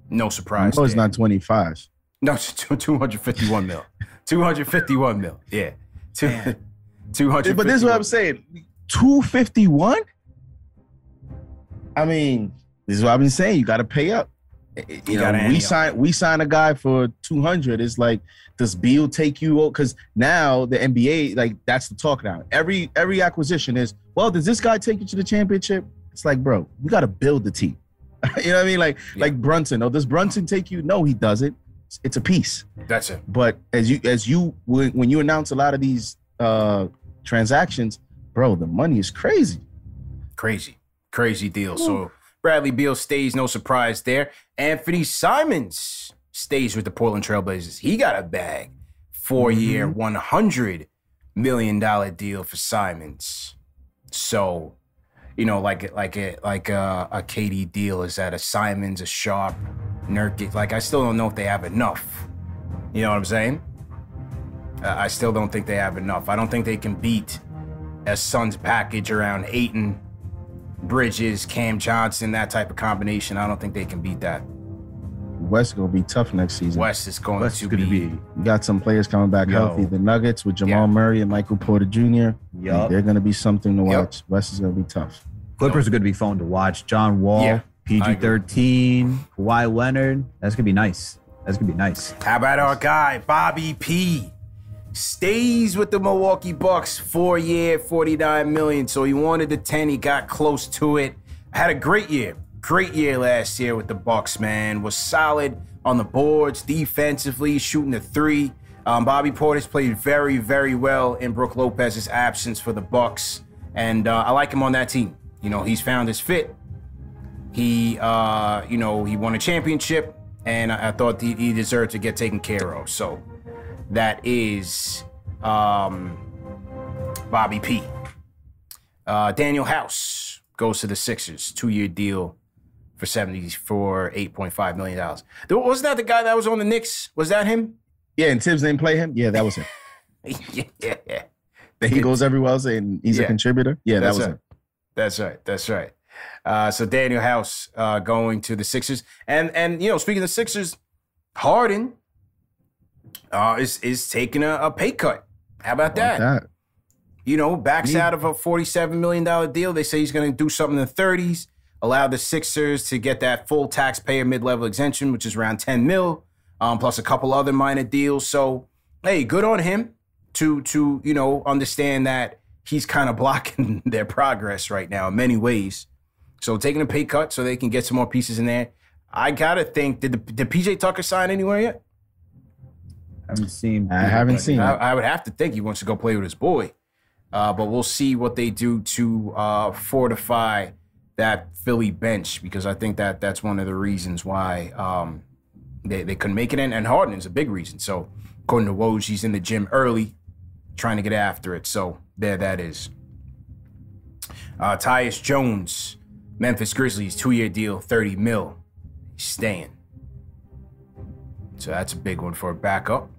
[SPEAKER 1] No surprise.
[SPEAKER 3] No, it's not twenty five.
[SPEAKER 1] No, two hundred fifty one mil. Two hundred fifty one mil. Yeah. Two, [laughs] 200
[SPEAKER 3] But this is what I'm saying. 251? I mean, this is what I've been saying. You got to pay up. You, you know, we sign we sign a guy for 200. It's like, does Beal take you? Because now the NBA, like, that's the talk now. Every every acquisition is, well, does this guy take you to the championship? It's like, bro, you got to build the team. [laughs] you know what I mean? Like, yeah. like Brunson. Oh, does Brunson take you? No, he doesn't. it's a piece.
[SPEAKER 1] That's it.
[SPEAKER 3] But as you as you when, when you announce a lot of these uh transactions, bro, the money is crazy.
[SPEAKER 1] Crazy, crazy deal. So Bradley Beal stays, no surprise there. Anthony Simons stays with the Portland Trailblazers. He got a bag, four year,
[SPEAKER 3] Mm-hmm.
[SPEAKER 1] one hundred million dollar deal for Simons. So, you know, like like a like a, a KD deal is that a Simons, a Sharpe, Nurkic. Like I still don't know if they have enough. You know what I'm saying? Uh, I still don't think they have enough. I don't think they can beat a Suns package around Ayton, Bridges, Cam Johnson, that type of combination. I don't think they can beat that.
[SPEAKER 3] West gonna be tough next season.
[SPEAKER 1] West is going
[SPEAKER 4] West
[SPEAKER 1] to
[SPEAKER 4] is going to
[SPEAKER 1] be,
[SPEAKER 4] be.
[SPEAKER 3] You got some players coming back
[SPEAKER 4] Yo.
[SPEAKER 3] healthy. The Nuggets with Jamal
[SPEAKER 1] Yeah.
[SPEAKER 3] Murray and Michael Porter Jr.
[SPEAKER 4] Yup.
[SPEAKER 3] They're gonna be something to
[SPEAKER 1] Yep.
[SPEAKER 3] watch. West is gonna be tough.
[SPEAKER 4] Clippers are going to be fun to watch. John Wall,
[SPEAKER 1] Yeah,
[SPEAKER 4] PG thirteen, Kawhi Leonard. That's going to be nice. That's going to be nice.
[SPEAKER 1] How about our guy, Bobby P? Stays with the Milwaukee Bucks, four year, 49 million. So he wanted the 10, he got close to it. Had a great year. Great year last year with the Bucks, man. Was solid on the boards, defensively, shooting the three. Um, Bobby Portis played very, very well in Brook Lopez's absence for the Bucks, and uh, I like him on that team. You know, he's found his fit. He, uh, you know, he won a championship, and I, I thought he, he deserved to get taken care of. So that is um, Bobby P. Uh, Danuel House goes to the Sixers, two-year deal for seventy for eight point five million dollars. Wasn't that the guy that was on the Knicks? Was that him?
[SPEAKER 3] Yeah, and Thibs didn't play him. Yeah, that was him. [laughs]
[SPEAKER 1] yeah, yeah, yeah.
[SPEAKER 3] He goes everywhere else and he's
[SPEAKER 1] Yeah.
[SPEAKER 3] a contributor. Yeah, that
[SPEAKER 1] That's
[SPEAKER 3] was
[SPEAKER 1] right.
[SPEAKER 3] him.
[SPEAKER 1] That's right. That's right. Uh, so Danuel House uh, going to the Sixers, and and you know, speaking of Sixers, Harden uh, is is taking a, a pay cut. How about that?
[SPEAKER 3] That.
[SPEAKER 1] You know, backs
[SPEAKER 3] Yeah.
[SPEAKER 1] out of a forty-seven million dollar deal. They say he's going to do something in the thirties. Allow the Sixers to get that full taxpayer mid-level exemption, which is around ten mil, um, plus a couple other minor deals. So, hey, good on him to to you know understand that he's kind of [laughs] blocking their progress right now in many ways. So taking a pay cut so they can get some more pieces in there. I gotta think did the, did PJ Tucker sign anywhere yet?
[SPEAKER 4] Haven't seen.
[SPEAKER 3] I haven't seen
[SPEAKER 1] I. I would have to think he wants to go play with his boy. Uh, but we'll see what they do to uh, fortify that Philly bench because I think that that's one of the reasons why um, they, they couldn't make it in. And Harden is a big reason. So, according to Woj, he's in the gym early trying to get after it. So, there that is. Uh, Tyus Jones, Memphis Grizzlies, two year deal, 30 mil. He's staying. So, that's a big one for a backup.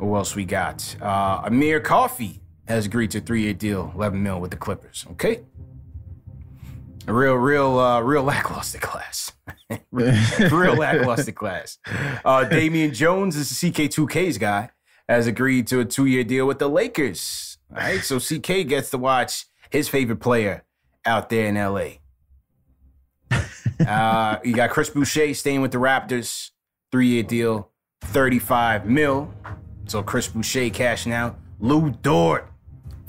[SPEAKER 1] What else we got? Uh, Amir Coffey has agreed to a three-year deal, 11 mil with the Clippers. Okay, a real, real, uh, real [laughs] lackluster class. [laughs] [laughs] real lackluster class. Uh, Damian Jones is the CK2K's guy. Has agreed to a two-year deal with the Lakers. All right, so CK gets to watch his favorite player out there in LA. Uh, you got Chris Boucher staying with the Raptors, three-year deal, 35 mil. So Chris Boucher cashing out. Lu Dort,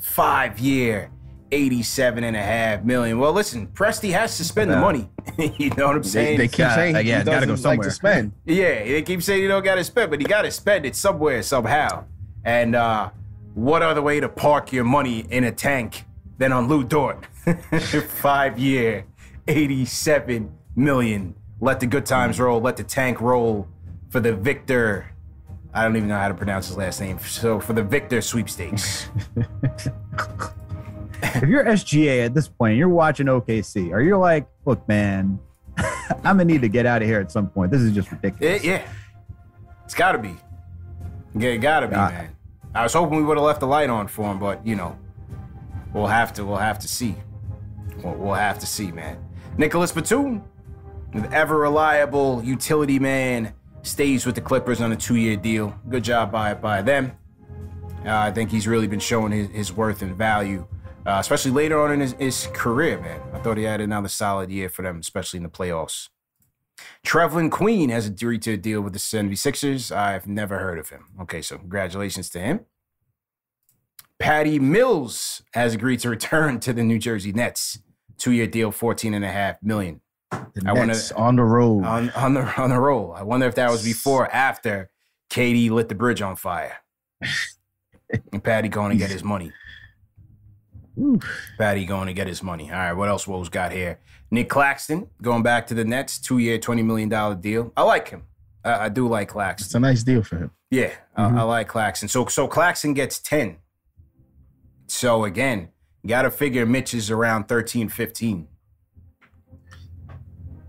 [SPEAKER 1] five year, 87 and a half million. Well, listen, Presti has to spend the money. [laughs] you know what I'm saying?
[SPEAKER 3] they keep
[SPEAKER 4] Yeah,
[SPEAKER 3] saying
[SPEAKER 4] yeah,
[SPEAKER 3] he
[SPEAKER 4] it's gotta
[SPEAKER 3] doesn't
[SPEAKER 4] go
[SPEAKER 3] like to spend. [laughs]
[SPEAKER 1] Yeah, they keep saying you don't got to spend, but you got to spend it somewhere, somehow. And uh, what other way to park your money in a tank than on Lu Dort? [laughs] Five year, 87 million. Let the good times roll. Let the tank roll for the Victor. I don't even know how to pronounce his last name. So for the Victor sweepstakes. [laughs]
[SPEAKER 4] If you're SGA at this point, you're watching OKC, or you're like, look, man, [laughs] I'm gonna need to get out of here at some point. This is just ridiculous.
[SPEAKER 1] It- yeah. It's got to be. Yeah, it got to be,
[SPEAKER 4] God.
[SPEAKER 1] man. I was hoping we would have left the light on for him, but you know, we'll have to. We'll have to see. We'll, we'll have to see, man. Nicholas Batum, the ever reliable utility man, stays with the Clippers on a two-year deal. Good job by by them. Uh, I think he's really been showing his, his worth and value, uh, especially later on in his, his career, man. I thought he had another solid year for them, especially in the playoffs. Trevelin Queen has agreed to a deal with the 76ers. I've never heard of him. Okay, so congratulations to him. Patty Mills has agreed to return to the New Jersey Nets. Two-year deal, 14 and a half million.
[SPEAKER 3] The I wonder, on the road.
[SPEAKER 1] On, on the on the roll. I wonder if that was before or after KD lit the bridge on fire. [laughs] and Patty going to get his money. Patty going to get his money. All right, what else Woes got here? Nick Claxton going back to the Nets, two year, $20 million deal. I like him. I, I do like Claxton.
[SPEAKER 3] It's a nice deal for him.
[SPEAKER 1] Yeah, mm-hmm. I, I like Claxton. So, so Claxton gets 10. So again, got to figure Mitch is around 13, 15.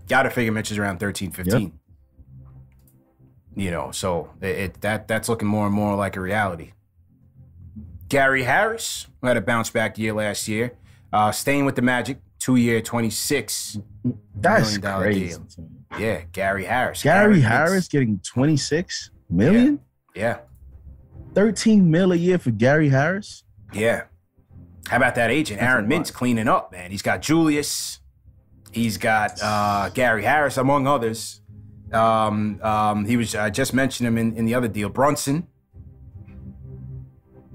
[SPEAKER 1] Got to figure Mitch is around 13, 15. Yep. You know, so it, it, that that's looking more and more like a reality. Gary Harris, who had a bounce back year last year, uh, staying with the Magic, two year, twenty six
[SPEAKER 3] million dollar deal.
[SPEAKER 1] Yeah, Gary Harris.
[SPEAKER 3] Gary, Gary Harris getting twenty six million.
[SPEAKER 1] Yeah. yeah.
[SPEAKER 3] Thirteen mil a year for Gary Harris.
[SPEAKER 1] Yeah. How about that agent, Aaron Mintz, cleaning up, man? He's got Julius. He's got uh, Gary Harris, among others. Um, um, he was I just mentioned him in, in the other deal. Brunson.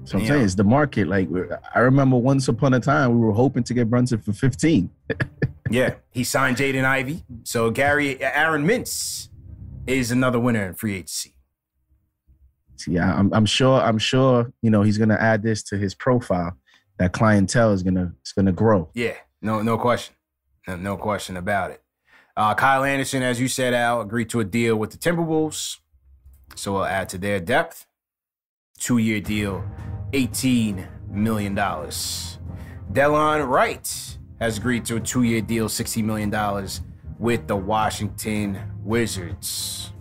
[SPEAKER 3] So I'm saying it's the market. Like I remember once upon a time we were hoping to get Brunson for 15. [laughs]
[SPEAKER 1] yeah, he signed Jaden Ivey. So Gary Aaron Mintz is another winner in free agency.
[SPEAKER 3] Yeah, I'm, I'm sure. I'm sure. You know, he's gonna add this to his profile. That clientele is gonna is gonna grow.
[SPEAKER 1] Yeah, no, no question, no, question about it. Uh, Kyle Anderson, as you said, Al, agreed to a deal with the Timberwolves. So we'll add to their depth. Two year deal, $18 million. Delon Wright has agreed to a two year deal, $60 million with the Washington Wizards.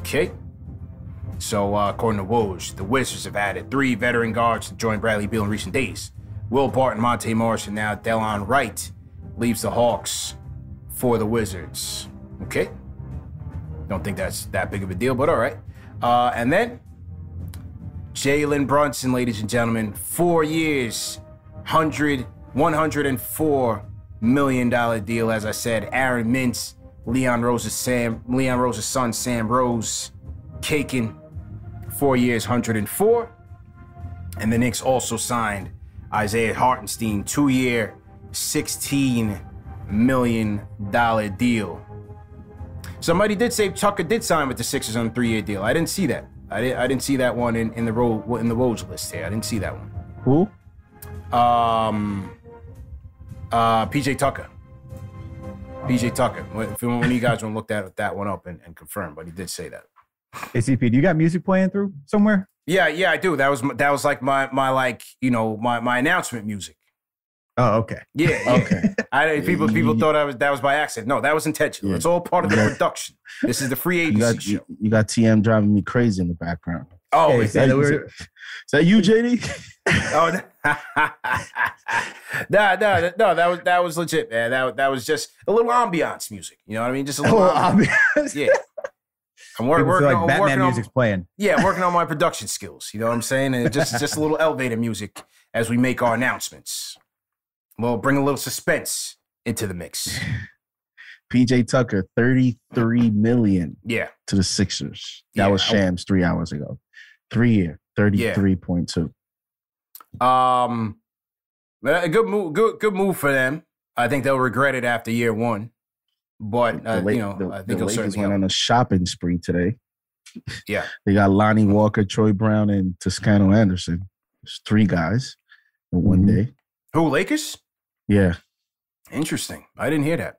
[SPEAKER 1] Okay. So, uh, according to Woj, the Wizards have added three veteran guards to join Bradley Beal in recent days. Will Barton, Monte Morris, and now Delon Wright leaves the Hawks for the Wizards. Okay. Don't think that's that big of a deal, but all right. Uh, and then Jalen Brunson, ladies and gentlemen, four years, 100, 104 million dollar deal. As I said, Aaron Mintz, Leon Rose's Sam, Leon Rose's son, Sam Rose, caking four years, 104. And the Knicks also signed Isaiah Hartenstein, two year, 16 million dollar deal. Somebody did say Tucker did sign with the Sixers on a three-year deal. I didn't see that. I didn't. I didn't see that one in, in the road in the Woj list here. I didn't see that one.
[SPEAKER 3] Who?
[SPEAKER 1] Um. Uh, PJ Tucker. PJ Tucker. If one of you guys want to look that that one up and, and confirm, but he did say that.
[SPEAKER 4] ACP, do you got music playing through somewhere?
[SPEAKER 1] Yeah, yeah, I do. That was that was like my my like you know my my announcement music.
[SPEAKER 4] Oh, okay.
[SPEAKER 1] Yeah, [laughs] yeah. okay. I people people thought I was that was by accident. No, that was intentional. Yeah. It's all part of the production. This is the free agency
[SPEAKER 3] you got, you, you, got TM driving me crazy in the background.
[SPEAKER 1] Oh, hey, is, that,
[SPEAKER 3] is, is that you, JD? [laughs] [laughs]
[SPEAKER 1] oh, no, no, no, that was that was legit, man. That that was just a little ambiance music. You know what I mean? Just a little, ambiance. Yeah.
[SPEAKER 4] I'm working, working like on, Batman working music's on, playing.
[SPEAKER 1] Yeah, working on my production skills. You know what I'm saying? And just just a little elevator music as we make our announcements. Well, bring a little suspense into the mix. [laughs]
[SPEAKER 3] PJ Tucker, 33 million
[SPEAKER 1] yeah.
[SPEAKER 3] to the Sixers. That yeah. was Shams three hours ago. Three year, 33.2.
[SPEAKER 1] Yeah. Um a good move, good good move for them. I think they'll regret it after year one. But uh, you know,
[SPEAKER 3] the,
[SPEAKER 1] I think
[SPEAKER 3] the Lakers went on a shopping spree today.
[SPEAKER 1] Yeah. [laughs]
[SPEAKER 3] they got Lonnie Walker, Troy Brown, and Toscano Anderson. It's three guys in one mm-hmm. day.
[SPEAKER 1] Who, Lakers?
[SPEAKER 3] Yeah.
[SPEAKER 1] Interesting. I didn't hear that.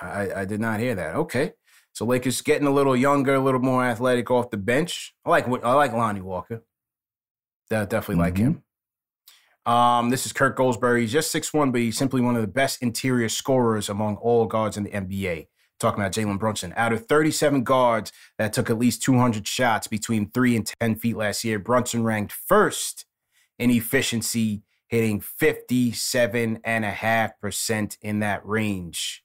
[SPEAKER 1] I, I did not hear that. Okay. So Lakers getting a little younger, a little more athletic off the bench. I like I like Lonnie Walker. That definitely mm-hmm. like him. Um, this is Kirk Goldsberry. He's just six one, but he's simply one of the best interior scorers among all guards in the NBA. Talking about Jalen Brunson. Out of 37 guards that took at least 200 shots between three and 10 feet last year, Brunson ranked first in efficiency hitting 57.5% in that range.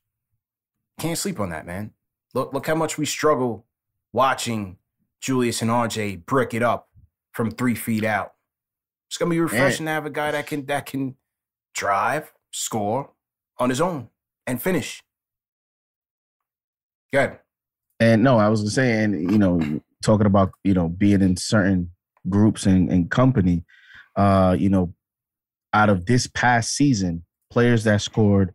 [SPEAKER 1] Can't sleep on that, man. Look, look how much we struggle watching Julius and RJ brick it up from three feet out. It's gonna be refreshing man. to have a guy that can that can drive, score on his own, and finish. Good.
[SPEAKER 3] And no, I was saying, you know, talking about you know being in certain groups and, and company, uh, you know, out of this past season, players that scored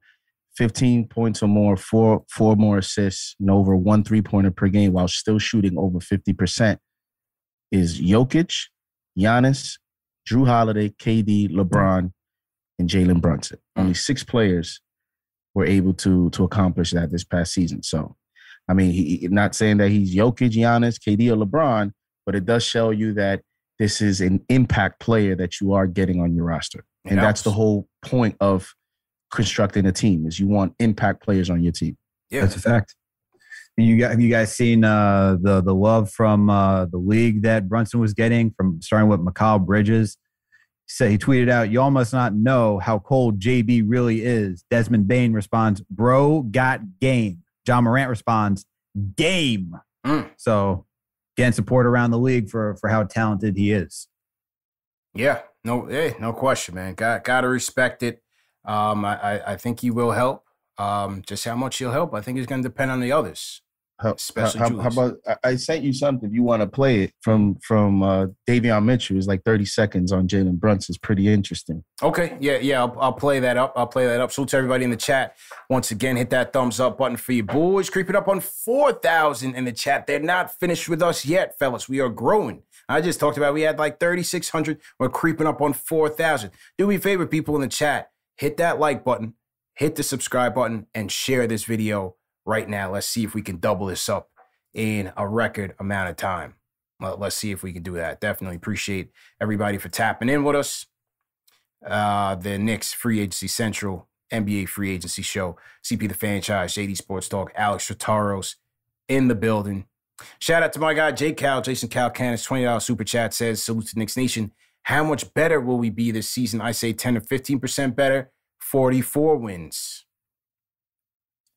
[SPEAKER 3] 15 points or more, four four more assists, and over one three pointer per game while still shooting over 50% is Jokic, Giannis, Jrue Holiday, KD, LeBron, and Jalen Brunson. Only six players were able to to accomplish that this past season. So, I mean, he, not saying that he's Jokic, Giannis, KD, or LeBron, but it does show you that this is an impact player that you are getting on your roster, and that's the whole point of constructing a team is you want impact players on your team.
[SPEAKER 1] Yeah,
[SPEAKER 4] that's a fact. You got, have you guys seen uh, the the love from uh, the league that Brunson was getting from starting with Mikal Bridges? Said he tweeted out, "Y'all must not know how cold JB really is." Desmond Bane responds, "Bro, got game." Ja Morant responds, "Game." So, getting support around the league for for how talented he is.
[SPEAKER 1] Yeah, no, hey, no question, man. Got got to respect it. Um, I, I I think he will help. Um, just how much he'll help, I think is going to depend on the others.
[SPEAKER 3] How, how, how about I- sent you something if you want to play it from from uh, Davion Mitchell. It's like 30 seconds on Jalen Brunson. It's pretty interesting.
[SPEAKER 1] Okay, yeah, yeah, I'll, I'll play that up. I'll play that up. Salute to everybody in the chat. Once again, hit that thumbs up button for your boys. Creeping up on 4,000 in the chat. They're not finished with us yet, fellas. We are growing. I just talked about we had like 3,600. We're creeping up on 4,000. Do me a favor, people in the chat. Hit that like button, hit the subscribe button, and share this video right now. Let's see if we can double this up in a record amount of time. Let's see if we can do that. Definitely appreciate everybody for tapping in with us uh, the Knicks Free Agency Central, NBA Free Agency Show, CP the Fanchise, JD Sports Talk, Alex Trataros in the building. Shout out to my guy, Jay Cal, Jason Cal Canis, $20 super chat says, salute to Knicks Nation. How much better will we be this season? I say 10 to 15% better, 44 wins.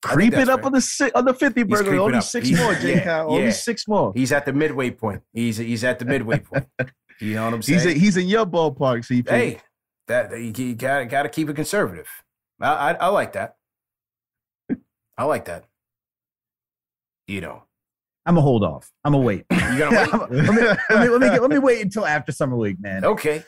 [SPEAKER 3] Creep it up
[SPEAKER 1] fair.
[SPEAKER 3] on the si- on the 50
[SPEAKER 1] He's
[SPEAKER 3] burger. Only six
[SPEAKER 1] He's-
[SPEAKER 3] more, [laughs] J.
[SPEAKER 1] yeah,
[SPEAKER 3] Cal. Only
[SPEAKER 1] yeah.
[SPEAKER 3] six more.
[SPEAKER 1] He's at the midway point. He's he's at the midway point. [laughs] You know what I'm saying?
[SPEAKER 3] He's a, he's in your ballpark, CP.
[SPEAKER 1] Hey, that you, you gotta gotta keep it conservative. I, I I like that. I like that. You know,
[SPEAKER 4] I'm gonna hold off. I'm gonna wait.
[SPEAKER 1] you gonna [laughs] wait.
[SPEAKER 4] let, me, let, me, let, me let me wait until after summer league, man.
[SPEAKER 1] Okay.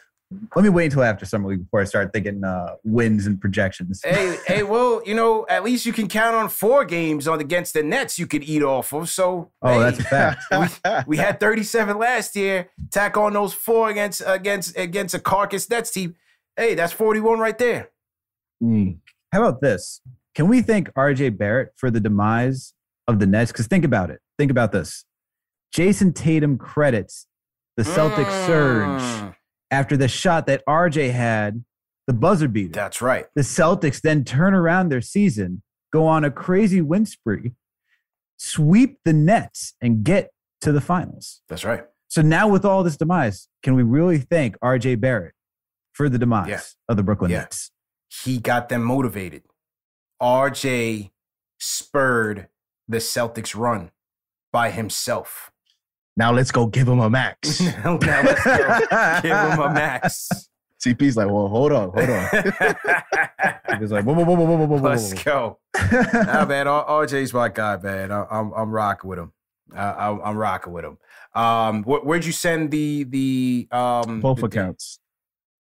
[SPEAKER 4] Let me wait until after summer league before I start thinking uh, wins and projections.
[SPEAKER 1] hey, [laughs] hey, well, you know, at least you can count on four games on against the Nets you could eat off of. So,
[SPEAKER 4] Oh,
[SPEAKER 1] hey,
[SPEAKER 4] that's a fact. [laughs]
[SPEAKER 1] we, we had 37 last year. Tack on those four against against against a carcass Nets team. Hey, that's 41 right there.
[SPEAKER 3] Mm.
[SPEAKER 4] How about this? Can we thank RJ Barrett for the demise of the Nets? Because think about it. Think about this. Jayson Tatum credits the Celtics
[SPEAKER 1] Mm.
[SPEAKER 4] surge after the shot that RJ had, the buzzer beater.
[SPEAKER 1] That's right.
[SPEAKER 4] The Celtics then turn around their season, go on a crazy win spree, sweep the Nets, and get to the finals.
[SPEAKER 1] That's right.
[SPEAKER 4] So now, with all this demise, can we really thank RJ Barrett for the demise
[SPEAKER 1] Yeah.
[SPEAKER 4] of the Brooklyn
[SPEAKER 1] Yeah.
[SPEAKER 4] Nets?
[SPEAKER 1] He got them motivated. RJ spurred the Celtics run by himself.
[SPEAKER 3] Now let's go give him a max. [laughs]
[SPEAKER 1] now let's go give him a max. [laughs]
[SPEAKER 3] CP's like, well, hold on, hold on. [laughs]
[SPEAKER 4] He's like, whoa, whoa, whoa, whoa, whoa, whoa,
[SPEAKER 1] Let's go. man, RJ's my guy, man. I, am I'm rocking with him. I, am rocking with him. Um, wh- where'd you send the the um
[SPEAKER 3] both
[SPEAKER 1] the,
[SPEAKER 3] accounts?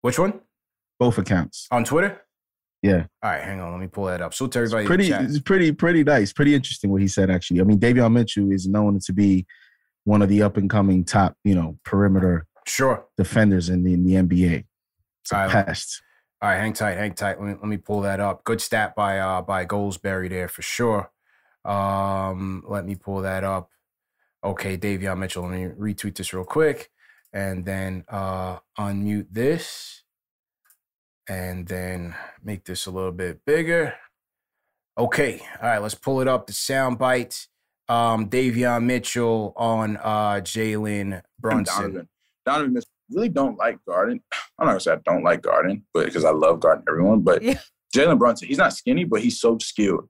[SPEAKER 1] which one?
[SPEAKER 3] Both accounts
[SPEAKER 1] on Twitter.
[SPEAKER 3] Yeah.
[SPEAKER 1] All right, hang on. Let me pull that up. So to everybody, it's
[SPEAKER 3] pretty, it's pretty, pretty nice. Pretty interesting what he said actually. I mean, Davion Mitchell is known to be one of the up and coming top you know perimeter
[SPEAKER 1] Sure.
[SPEAKER 3] defenders in the in the nba it's a
[SPEAKER 1] All right.
[SPEAKER 3] past
[SPEAKER 1] All right, hang tight, hang tight. Let me let me pull that up. Good stat by uh by Goldsberry there for sure. Um, let me pull that up. Okay, Davion Mitchell. Let me retweet this real quick and then uh unmute this and then make this a little bit bigger. Okay, all right, let's pull it up. The sound bite. Um, Davion Mitchell on uh Jalen Brunson.
[SPEAKER 12] Donovan. Donovan Mitchell really don't like Garden. [sighs] I'm not gonna say I don't like Garden, but because I love Garden everyone. But yeah. Jalen Brunson, he's not skinny, but he's so skilled.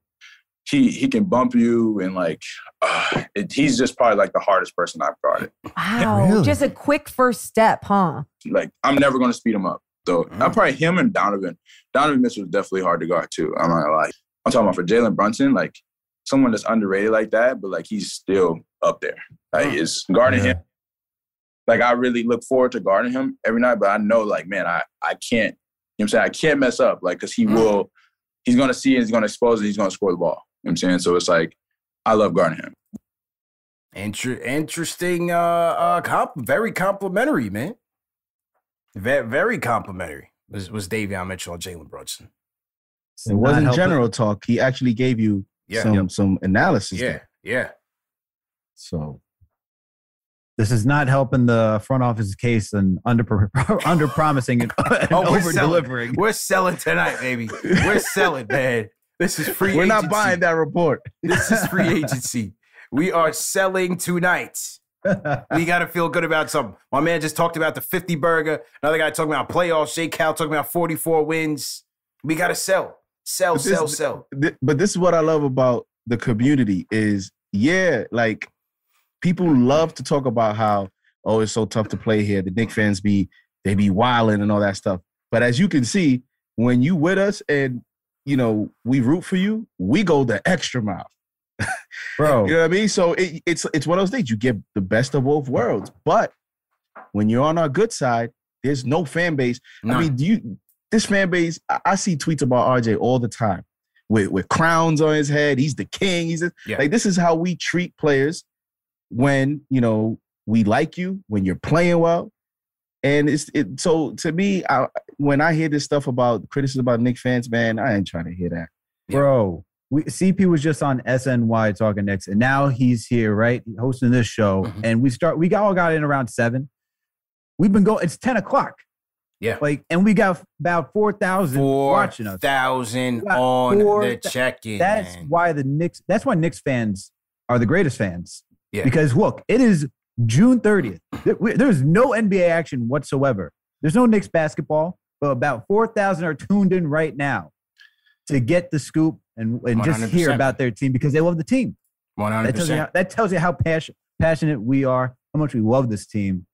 [SPEAKER 12] He he can bump you and like uh, it, he's just probably like the hardest person I've guarded.
[SPEAKER 13] Wow. Just a quick first step, huh?
[SPEAKER 12] Like I'm never gonna speed him up. though.
[SPEAKER 1] Mm.
[SPEAKER 12] I'm probably him and Donovan. Donovan Mitchell is definitely hard to guard too. I'm not gonna lie. I'm talking about for Jalen Brunson, like someone that's underrated like that, but like he's still up there. Like it's guarding him. Like I really look forward to guarding him every night, but I know like man, I I can't. You know what I'm saying I can't mess up like because he will he's going to see it, he's going to expose it, he's going to score the ball. You know what I'm saying? So it's like, I love guarding him.
[SPEAKER 1] Inter- interesting, uh, uh, comp- very complimentary, man. Very, very complimentary was, was Davion Mitchell and Jalen Brunson.
[SPEAKER 3] It wasn't general talk. He actually gave you
[SPEAKER 1] Yeah.
[SPEAKER 3] some
[SPEAKER 1] Yep.
[SPEAKER 3] some analysis.
[SPEAKER 1] Yeah,
[SPEAKER 3] there.
[SPEAKER 1] yeah.
[SPEAKER 3] So
[SPEAKER 4] This is not helping the front office case and under [laughs] under promising and, [laughs] oh, and
[SPEAKER 1] Oh, we're
[SPEAKER 4] over
[SPEAKER 1] selling.
[SPEAKER 4] delivering.
[SPEAKER 1] We're selling tonight, baby. We're selling, man. This is free.
[SPEAKER 3] We're not buying that report.
[SPEAKER 1] This is [laughs] free agency. We are selling tonight. we got to feel good about something. My man just talked about the 50 burger. Another guy talking about playoffs. Jay Cal talking about 44 wins. We got to sell, sell,
[SPEAKER 3] But this-
[SPEAKER 1] sell, sell.
[SPEAKER 3] Th- but this is what I love about the community is yeah, like people love to talk about how oh it's so tough to play here. The Knick fans be they be wilding and all that stuff. But as you can see, when you with us and you know we root for you, we go the extra mile. [laughs]
[SPEAKER 4] Bro.
[SPEAKER 3] You know what I mean? So it, it's it's one of those things you get the best of both worlds. But when you're on our good side, there's no fan base. I mean, do you this fan base? I, I see tweets about RJ all the time with with crowns on his head. He's the king. He's a,
[SPEAKER 1] Yeah.
[SPEAKER 3] like this is how we treat players when you know we like you when you're playing well. And it's it, so to me, I, when I hear this stuff about criticism about Knick fans, man, I ain't trying to hear that.
[SPEAKER 4] Bro, we, CP was just on SNY talking next, and now he's here, right, hosting this show.
[SPEAKER 1] Mm-hmm.
[SPEAKER 4] And we start, we got all got in around seven. We've been going. It's ten o'clock.
[SPEAKER 1] Yeah,
[SPEAKER 4] like, and we got about four thousand watching us.
[SPEAKER 1] 4,000 on
[SPEAKER 4] four
[SPEAKER 1] the check-in,
[SPEAKER 4] That's
[SPEAKER 1] man.
[SPEAKER 4] why the Knicks. That's why Knicks fans are the greatest fans.
[SPEAKER 1] Yeah.
[SPEAKER 4] Because look, it is June thirtieth. There's no NBA action whatsoever. There's no Knicks basketball, but about four thousand are tuned in right now to get the scoop and, and just hear about their team because they love the team. That tells you
[SPEAKER 1] 100%.
[SPEAKER 4] how, that tells you how passion, passionate we are, how much we love this team.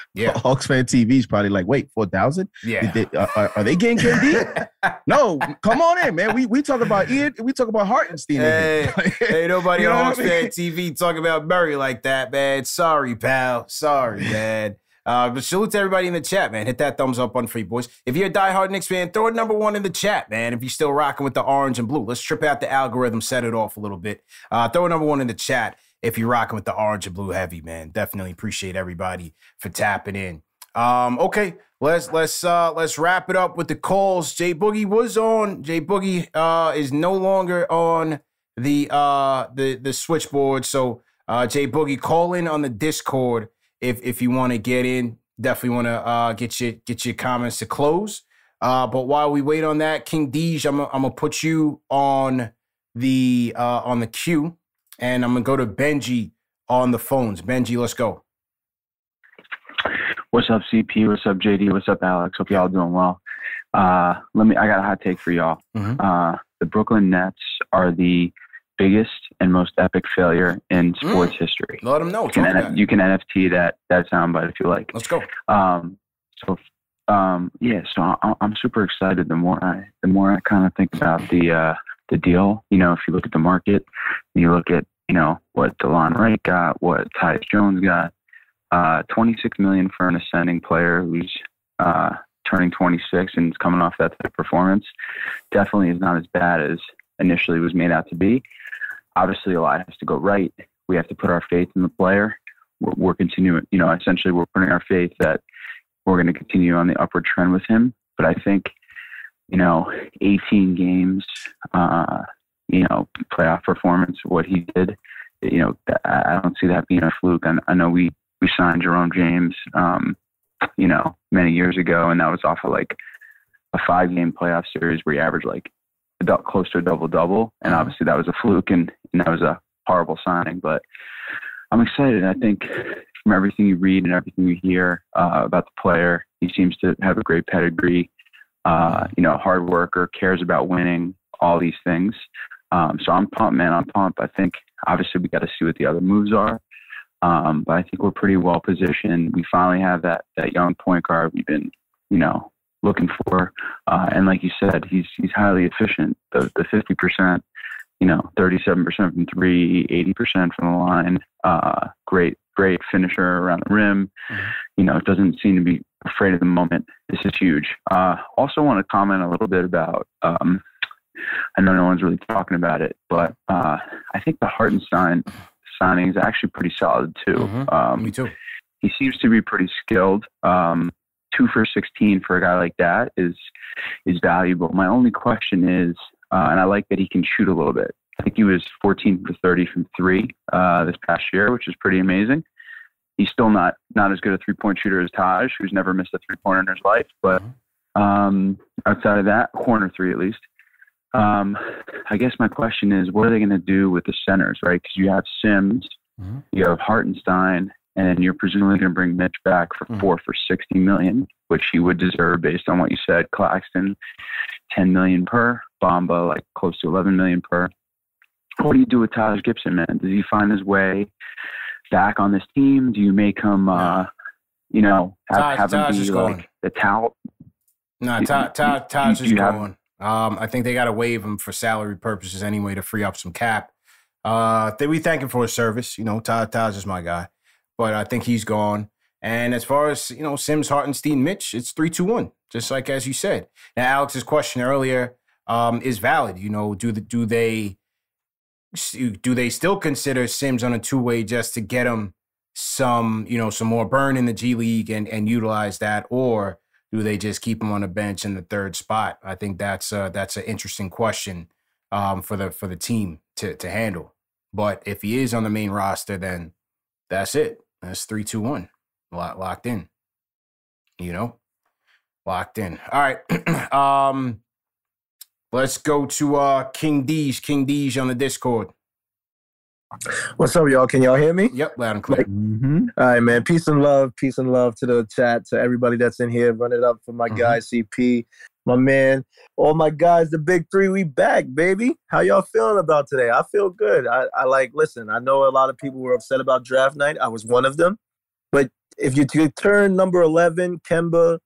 [SPEAKER 4] [laughs]
[SPEAKER 1] Yeah.
[SPEAKER 3] Hawks fan TV is probably like, wait, four thousand?
[SPEAKER 1] Yeah.
[SPEAKER 3] are, are they getting KD? [laughs] no, come on in, man. We we talk about Ian. We talk about Hartenstein. in
[SPEAKER 1] Hey, [laughs] hey, nobody
[SPEAKER 3] You know
[SPEAKER 1] on Hawks
[SPEAKER 3] I mean?
[SPEAKER 1] Fan TV talking about Murray like that, man. Sorry, pal. Sorry, man. Uh, but salute to everybody in the chat, man. Hit that thumbs up on Free Boys. If you're a diehard Knicks fan, throw a number one in the chat, man. If you're still rocking with the orange and blue, let's trip out the algorithm, set it off a little bit. Uh, throw a number one in the chat if you're rocking with the orange and blue heavy, man. Definitely appreciate everybody for tapping in. Um, okay, let's let's uh let's wrap it up with the calls. Jay Boogie was on. Jay Boogie uh is no longer on the uh the the switchboard. So uh Jay Boogie, call in on the Discord if if you want to get in. Definitely want to uh get your get your comments to close. Uh but while we wait on that, King Deej, I'm I'm gonna put you on the uh on the queue and I'm gonna go to Benji on the phones. Benji, let's go.
[SPEAKER 14] What's up, CP? What's up, JD? What's up, Alex? Hope y'all doing well. Uh, let me. I got a hot take for y'all. Uh, the Brooklyn Nets are the biggest and most epic failure in sports history.
[SPEAKER 1] Let them know.
[SPEAKER 14] You can, you can NFT that that soundbite if you like.
[SPEAKER 1] Let's go.
[SPEAKER 14] Um, so, um, yeah, so I, I'm super excited. The more I, the more I kind of think about the uh, the deal. You know, if you look at the market, you look at you know what Delon Wright got, what Tyus Jones got, uh, 26 million for an ascending player who's uh, turning 26 and is coming off that type of performance. Definitely is not as bad as initially was made out to be. Obviously, a lot has to go right. We have to put our faith in the player. We're, we're continuing, you know, essentially we're putting our faith that we're going to continue on the upward trend with him. But I think, you know, 18 games, uh, you know, playoff performance, what he did, you know, I don't see that being a fluke. I, I know we, we signed Jerome James, um, you know, many years ago, and that was off of like a five game playoff series where he averaged like close to a double double. And obviously that was a fluke and, and that was a horrible signing. But I'm excited. I think from everything you read and everything you hear uh, about the player, he seems to have a great pedigree. Uh, you know, hard worker, cares about winning, all these things. Um, so I'm pumped, man. I'm pumped. I think obviously we got to see what the other moves are. Um, but I think we're pretty well positioned. We finally have that that young point guard we've been, you know, looking for. Uh, and like you said, he's he's highly efficient. The the fifty percent, you know, thirty seven percent from three, 80 percent from the line. Uh, great great finisher around the rim. You know, doesn't seem to be afraid of the moment. This is huge. Uh, also, want to comment a little bit about. Um, I know no one's really talking about it, but uh, I think the Hartenstein signing is actually pretty solid too. Um,
[SPEAKER 1] Me too.
[SPEAKER 14] He seems to be pretty skilled. Um, two for 16 for a guy like that is is valuable. My only question is, uh, and I like that he can shoot a little bit. I think he was 14 for 30 from three uh, this past year, which is pretty amazing. He's still not not as good a three point shooter as Taj, who's never missed a three pointer in his life. But um, outside of that, corner three at least. Um, I guess my question is, what are they going to do with the centers, right? Because you have Sims, you have Hartenstein, and you're presumably going to bring Mitch back for four for 60 million, which he would deserve based on what you said. Claxton, 10 million per. Bamba, like close to 11 million per. What do you do with Taj Gibson, man? Does he find his way back on this team? Do you make him, uh, you know, have,
[SPEAKER 1] Taj-
[SPEAKER 14] have him
[SPEAKER 1] Taj
[SPEAKER 14] be like
[SPEAKER 1] going.
[SPEAKER 14] the talent?
[SPEAKER 1] No, Taj, Taj, Taj is
[SPEAKER 14] have-
[SPEAKER 1] going. Um, I think they got to waive him for salary purposes anyway to free up some cap. Uh, they, we thank him for his service. You know, Taj, Taj is my guy, but I think he's gone. And as far as you know, Sims, Hartenstein, Mitch, it's three, two, one, just like as you said. Now, Alex's question earlier um, is valid. You know, do the do they do they still consider Sims on a two way just to get him some you know some more burn in the G League and and utilize that, or do they just keep him on the bench in the third spot? I think that's uh, that's an interesting question um, for the for the team to to handle. But if he is on the main roster, then that's it. That's three, two, one, Lock, locked in. You know, locked in. All right. [clears throat] um, let's go to uh King D's. King D's on the Discord.
[SPEAKER 15] What's up, y'all? Can y'all hear me?
[SPEAKER 1] Yep, loud and clear.
[SPEAKER 15] All right, man. Peace and love. Peace and love to the chat, to everybody that's in here. Run it up for my guy, CP, my man. All my guys, the big three, we back, baby. How y'all feeling about today? I feel good. I, I like, listen, I know a lot of people were upset about draft night. I was one of them. But if you could turn number 11, Kemba,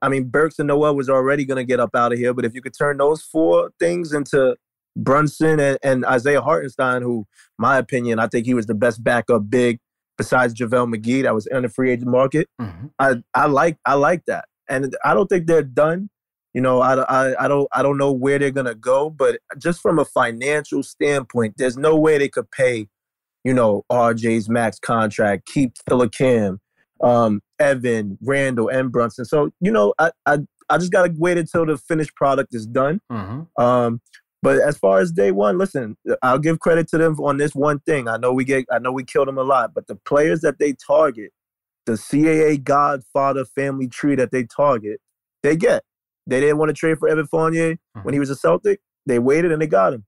[SPEAKER 15] I mean, Burks and Noel was already going to get up out of here. But if you could turn those four things into Brunson and, and Isaiah Hartenstein, who, my opinion, I think he was the best backup big besides JaVale McGee that was in the free agent market. I, I like I like that. And I don't think they're done. You know, I, I, I don't I don't know where they're gonna go, but just from a financial standpoint, there's no way they could pay, you know, RJ's max contract, keep Killer Kim, um, Evan, Randle, and Brunson. So, you know, I I, I just gotta wait until the finished product is done. Um, but as far as day one, listen, I'll give credit to them on this one thing. I know we get, I know we killed them a lot, but the players that they target, the CAA Godfather family tree that they target, they get. They didn't want to trade for Evan Fournier when he was a Celtic. They waited and they got him.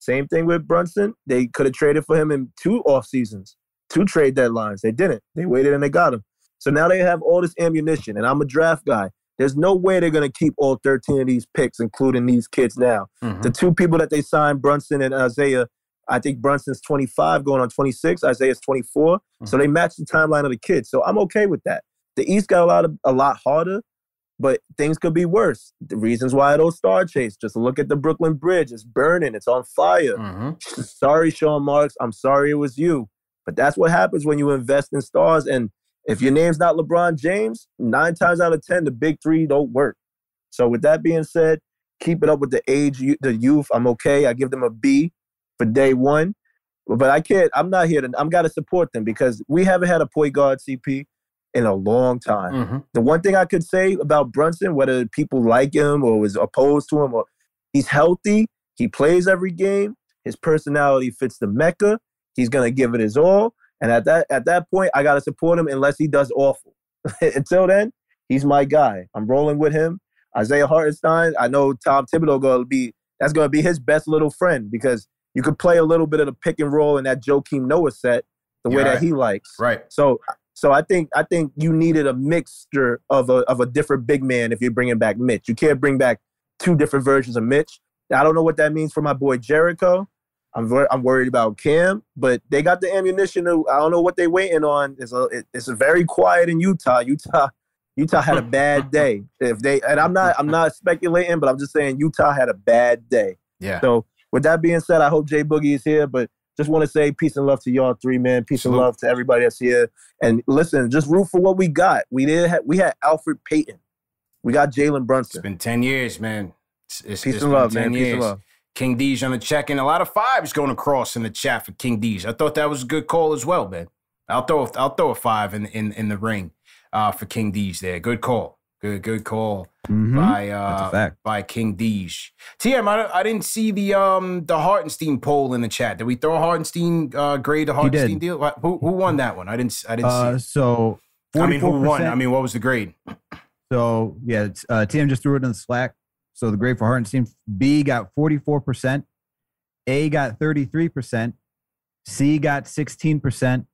[SPEAKER 15] Same thing with Brunson. They could have traded for him in two off seasons, two trade deadlines. They didn't. They waited and they got him. So now they have all this ammunition, and I'm a draft guy. There's no way they're going to keep all 13 of these picks, including these kids now. Mm-hmm. The two people that they signed, Brunson and Isaiah, I think Brunson's 25 going on 26, Isaiah's 24. So mm-hmm. they match the timeline of the kids. So I'm okay with that. The East got a lot of a lot harder, but things could be worse. The reasons why I don't star chase. Just look at the Brooklyn Bridge. It's burning. It's on fire. Mm-hmm. [laughs] Sorry, Sean Marks. I'm sorry it was you. But that's what happens when you invest in stars. And if your name's not LeBron James, nine times out of ten, the big three don't work. So with that being said, keep it up with the age, the youth. I'm okay. I give them a B for day one. But I can't. I'm not here to. I'm got to support them because we haven't had a point guard CP in a long time. Mm-hmm. The one thing I could say about Brunson, whether people like him or was opposed to him, or he's healthy, he plays every game. His personality fits the Mecca. He's gonna give it his all. And at that at that point, I gotta support him unless he does awful. [laughs] Until then, he's my guy. I'm rolling with him. Isaiah Hartenstein, I know Tom Thibodeau gonna be that's gonna be his best little friend because you could play a little bit of the pick and roll in that Joakim Noah set the way that he likes.
[SPEAKER 1] Right.
[SPEAKER 15] So so I think I think you needed a mixture of a of a different big man if you're bringing back Mitch. You can't bring back two different versions of Mitch. I don't know what that means for my boy Jericho. I'm ver- I'm worried about Cam, but they got the ammunition. To, I don't know what they're waiting on. It's a it- it's very quiet in Utah. Utah Utah had a [laughs] bad day. If they and I'm not I'm not speculating, but I'm just saying Utah had a bad day.
[SPEAKER 1] Yeah.
[SPEAKER 15] So with that being said, I hope Jay Boogie is here. But just want to say peace and love to y'all three, man. Peace and love to everybody that's here. And listen, just root for what we got. We did. Have, we had Elfrid Payton. We got Jalen Brunson.
[SPEAKER 1] It's been ten years, man. It's, it's,
[SPEAKER 15] Peace
[SPEAKER 1] it's
[SPEAKER 15] and love,
[SPEAKER 1] 10
[SPEAKER 15] man. Peace
[SPEAKER 1] Years.
[SPEAKER 15] and love.
[SPEAKER 1] King D's on the check in. A lot of fives going across in the chat for King D's. I thought that was a good call as well, man. I'll throw I'll throw a five in in in the ring uh, for King D's there. Good call. Good good call
[SPEAKER 4] Mhm.
[SPEAKER 1] by uh by King D's. TM, I, I didn't see the um the Hartenstein poll in the chat. Did we throw a Hartenstein uh grade the. Hartenstein deal? Who who won that one? I didn't I didn't
[SPEAKER 4] Uh,
[SPEAKER 1] see. it.
[SPEAKER 4] so
[SPEAKER 1] I mean, who won? I mean, what was the grade?
[SPEAKER 4] So yeah, it's, uh, TM just threw it in the Slack. So the grade for Hartenstein, B got 44%, A got 33%, C got 16%,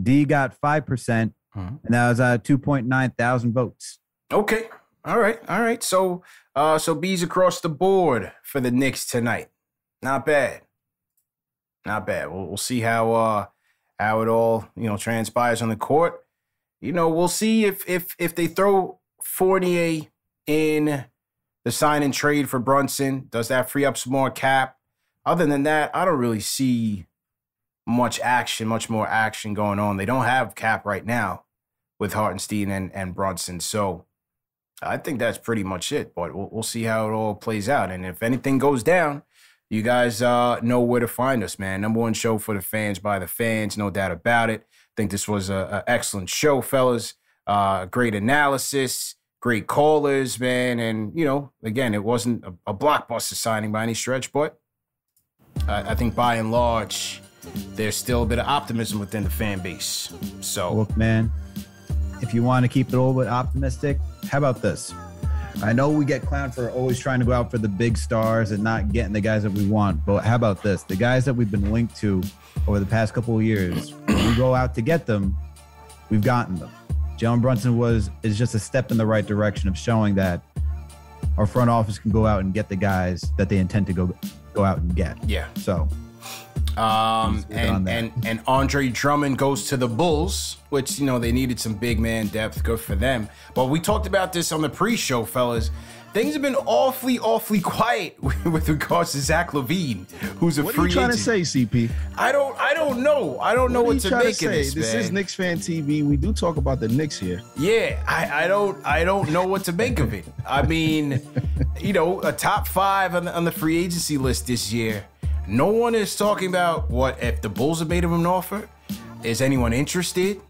[SPEAKER 4] D got 5%, and that was uh, 2.9 thousand votes.
[SPEAKER 1] Okay. All right. All right. So uh so B's across the board for the Knicks tonight. Not bad. Not bad. We'll, we'll see how uh how it all, you know, transpires on the court. You know, we'll see if if if they throw Fournier in the sign and trade for Brunson, does that free up some more cap? Other than that, I don't really see much action, much more action going on. They don't have cap right now with Hartenstein and, and Brunson. So I think that's pretty much it. But we'll, we'll see how it all plays out. And if anything goes down, you guys uh, know where to find us, man. Number one show for the fans by the fans, no doubt about it. I think this was a, a excellent show, fellas. Uh, great analysis, great callers, man. And, you know, again, it wasn't a, a blockbuster signing by any stretch, but I, I think by and large, there's still a bit of optimism within the fan base. So,
[SPEAKER 4] Look, man, if you want to keep it a little bit optimistic, how about this? I know we get clowned for always trying to go out for the big stars and not getting the guys that we want, but how about this? The guys that we've been linked to over the past couple of years, we go out to get them, we've gotten them. Jalen Brunson was is just a step in the right direction of showing that our front office can go out and get the guys that they intend to go go out and get.
[SPEAKER 1] Yeah.
[SPEAKER 4] So
[SPEAKER 1] Um,
[SPEAKER 4] Let's get on
[SPEAKER 1] and, and and Andre Drummond goes to the Bulls, which you know they needed some big man depth. Good for them. But we talked about this on the pre-show, fellas. Things have been awfully, awfully quiet [laughs] with regards to Zach LaVine, who's a
[SPEAKER 3] What are you trying
[SPEAKER 1] agent.
[SPEAKER 3] to say, CP?
[SPEAKER 1] I don't, I don't know. I don't know
[SPEAKER 3] What are
[SPEAKER 1] what, to make
[SPEAKER 3] to
[SPEAKER 1] of
[SPEAKER 3] say?
[SPEAKER 1] this.
[SPEAKER 3] This
[SPEAKER 1] man.
[SPEAKER 3] is Knicks fan TV. We do talk about the Knicks here.
[SPEAKER 1] Yeah, I, I don't I don't know what to make of it. I mean, [laughs] you know, a top five on the, on the free agency list this year. No one is talking about what if the Bulls have made him an offer. Is anyone interested?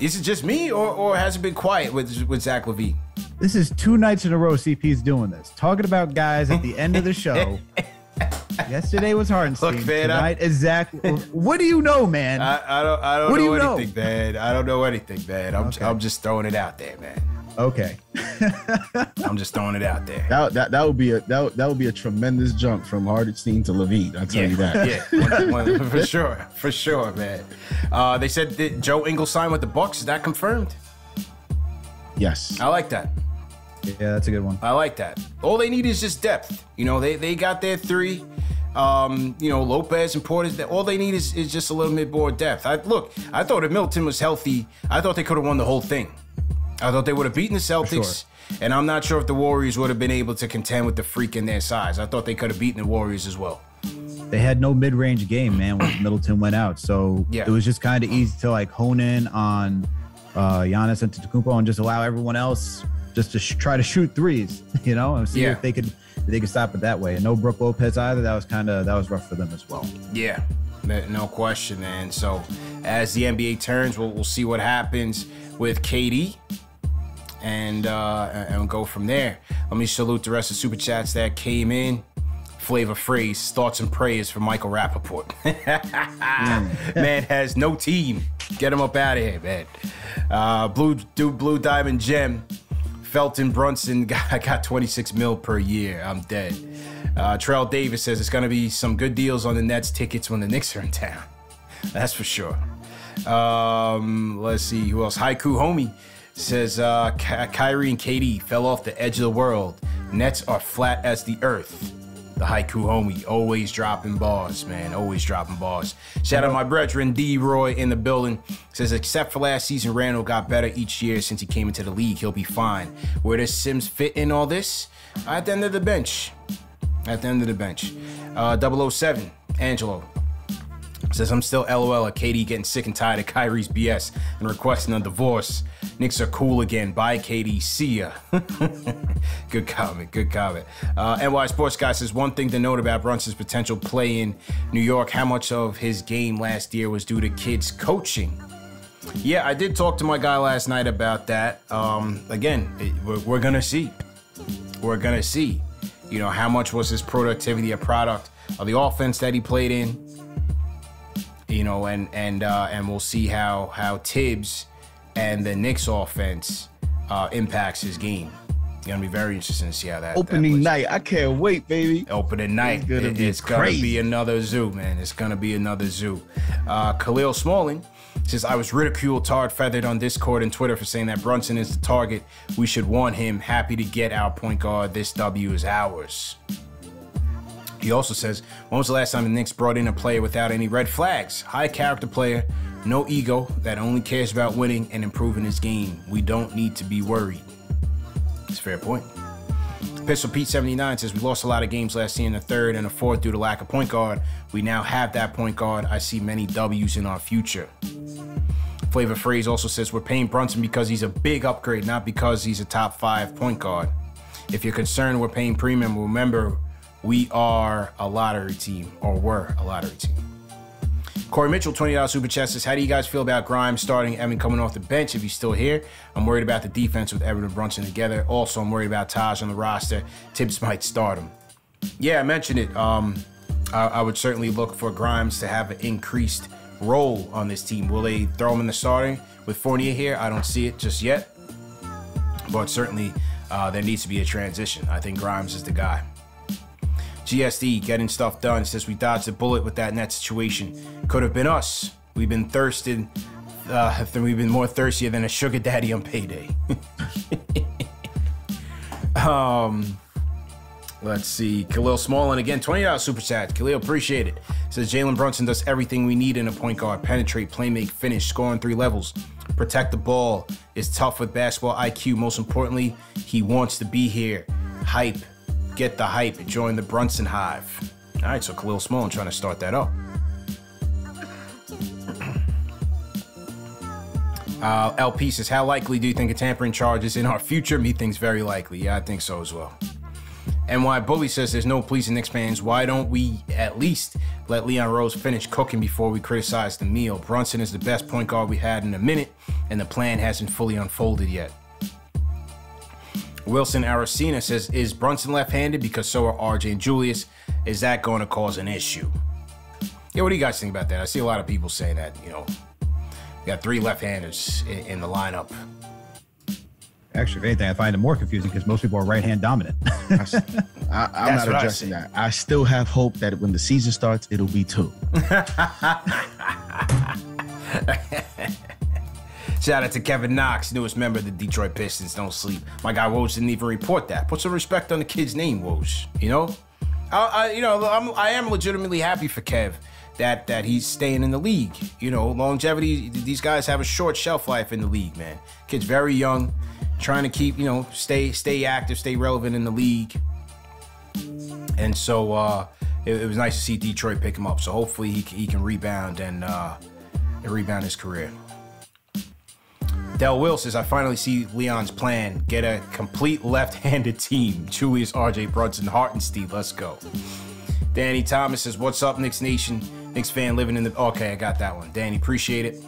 [SPEAKER 1] Is it just me, or or has it been quiet with with Zach LaVine?
[SPEAKER 4] This is two nights in a row CP's doing this. Talking about guys at the end of the show. [laughs] Yesterday was Hartenstein.
[SPEAKER 1] Look, man, I-
[SPEAKER 4] Tonight is Zach. What do you know, man?
[SPEAKER 1] I, I don't I don't
[SPEAKER 4] What do
[SPEAKER 1] know
[SPEAKER 4] you know?
[SPEAKER 1] anything, man. I don't know anything, man. I'm I'm just throwing it out there, man.
[SPEAKER 4] Okay. [laughs]
[SPEAKER 1] I'm just throwing it out there.
[SPEAKER 3] That, that that would be a that, would- that would be a tremendous jump from Hartenstein to LaVine. I tell
[SPEAKER 1] yeah,
[SPEAKER 3] you that.
[SPEAKER 1] Yeah, one- one- [laughs] for sure, for sure, man. Uh, they said that Joe Ingles signed with the Bucks. Is that confirmed?
[SPEAKER 3] Yes.
[SPEAKER 1] I like that.
[SPEAKER 4] Yeah, that's a good one.
[SPEAKER 1] I like that. All they need is just depth. You know, they they got their three. Um, you know, Lopez and Portis. All they need is, is just a little bit more depth. I look. I thought if Middleton was healthy, I thought they could have won the whole thing. I thought they would have beaten the Celtics. And I'm not sure if the Warriors would have been able to contend with the freak in their size. I thought they could have beaten the Warriors as well.
[SPEAKER 4] They had no mid-range game, man, when Middleton went out. So
[SPEAKER 1] Yeah.
[SPEAKER 4] it was just kind of easy to like hone in on uh Giannis Antetokounmpo and just allow everyone else just to sh- try to shoot threes, [laughs] you know, and see
[SPEAKER 1] Yeah.
[SPEAKER 4] if they could if they could stop it that way. And no Brook Lopez either. That was kind of that was rough for them as well.
[SPEAKER 1] Yeah, no no question, man. So as the NBA turns, we'll, we'll see what happens with KD. And uh, and go from there. Let me salute the rest of the super chats that came in. Flavor phrase, thoughts and prayers for Michael Rapaport. [laughs] Man has no team. Get him up out of here, man. Uh, blue, dude, blue diamond gem. Felton Brunson [laughs] got, got 26 mil per year. I'm dead. Uh, Trell Davis says it's going to be some good deals on the Nets tickets when the Knicks are in town. That's for sure. Um, let's see who else. Haiku Homie says uh, Ky- Kyrie and KD fell off the edge of the world. Nets are flat as the earth. The Haiku Homie always dropping bars, man. Always dropping bars. Shout out my brethren D Roy in the building. Says except for last season, Randle got better each year since he came into the league. He'll be fine. Where does Sims fit in all this? At the end of the bench. At the end of the bench. Uh, 007, Angelo Says I'm still LOL at KD getting sick and tired of Kyrie's BS and requesting a divorce. Knicks are cool again. Bye, KD. See ya. [laughs] good comment. Good comment. Uh, NY Sports Guy says one thing to note about Brunson's potential play in New York. How much of his game last year was due to Kidd's coaching? Yeah, I did talk to my guy last night about that. Um, again, we're, we're gonna see. We're gonna see. You know, how much was his productivity a product of the offense that he played in? You know, and and uh, and we'll see how how Thibs and the Knicks offense uh, impacts his game. It's gonna be very interesting to see how that
[SPEAKER 3] Opening night. I can't wait, baby.
[SPEAKER 1] Opening night.
[SPEAKER 3] It's gonna
[SPEAKER 1] It-
[SPEAKER 3] be
[SPEAKER 1] it's gonna be another zoo, man. It's gonna be another zoo. Uh, Khalil Smalling says I was ridiculed, tarred, feathered on Discord and Twitter for saying that Brunson is the target. We should want him. Happy to get our point guard. This W is ours. He also says, when was the last time the Knicks brought in a player without any red flags? High character player, no ego, that only cares about winning and improving his game. We don't need to be worried. It's a fair point. Pistol Pete 79 says we lost a lot of games last year in the third and the fourth due to lack of point guard. We now have that point guard. I see many W's in our future. Flavor Phrase also says we're paying Brunson because he's a big upgrade, not because he's a top five point guard. If you're concerned we're paying premium, remember we are a lottery team, or were a lottery team. Corey Mitchell, $20 super chat says, How do you guys feel about Grimes starting Evan coming off the bench if he's still here? I'm worried about the defense with Evan and Brunson together. Also, I'm worried about Taj on the roster. Thibs might start him. Yeah, I mentioned it. Um, I, I would certainly look for Grimes to have an increased role on this team. Will they throw him in the starting with Fournier here? I don't see it just yet. But certainly, uh, there needs to be a transition. I think Grimes is the guy. GSD getting stuff done says we dodged a bullet with that net situation. Could have been us. We've been thirsted. Uh, we've been more thirstier than a sugar daddy on payday. [laughs] um, let's see. Khalil Smallin again, twenty dollars super chat. Khalil, appreciate it. Says Jalen Brunson does everything we need in a point guard: penetrate, play make, finish, score on three levels, protect the ball. Is tough with basketball IQ. Most importantly, he wants to be here. Hype, get the hype. And join the Brunson Hive. All right, so Khalil Smallin trying to start that up. [clears throat] Uh, LP says, How likely do you think a tampering charge is in our future? Me thinks very likely. Yeah, I think so as well. NY Bully says, There's no pleasing Knicks fans. Why don't we at least let Leon Rose finish cooking before we criticize the meal? Brunson is the best point guard we had in a minute, and the plan hasn't fully unfolded yet. Wilson Aracena says, Is Brunson left handed? Because so are RJ and Julius. Is that going to cause an issue? Yeah, what do you guys think about that? I see a lot of people saying that, you know, we got three left-handers in, in the lineup.
[SPEAKER 4] Actually, if anything, I find it more confusing because most people are right hand dominant. [laughs]
[SPEAKER 3] I, I'm
[SPEAKER 1] That's
[SPEAKER 3] not
[SPEAKER 1] what I
[SPEAKER 3] addressing that. I still have hope that when the season starts, it'll be two. [laughs] [laughs]
[SPEAKER 1] Shout out to Kevin Knox, newest member of the Detroit Pistons. Don't sleep. My guy Woj didn't even report that. Put some respect on the kid's name, Woj. You know, I, I you know, I'm, I am legitimately happy for Kev that that he's staying in the league. You know, longevity. These guys have a short shelf life in the league, man. Kid's very young, trying to keep you know stay stay active, stay relevant in the league. And so uh, it, it was nice to see Detroit pick him up. So hopefully he, he can rebound and uh, and rebound his career. Del Will says, I finally see Leon's plan. Get a complete left-handed team. Julius, RJ, Brunson, Hart, and Steve. Let's go. Danny Thomas says, What's up, Knicks Nation? Knicks fan living in the. Okay, I got that one. Danny, appreciate it.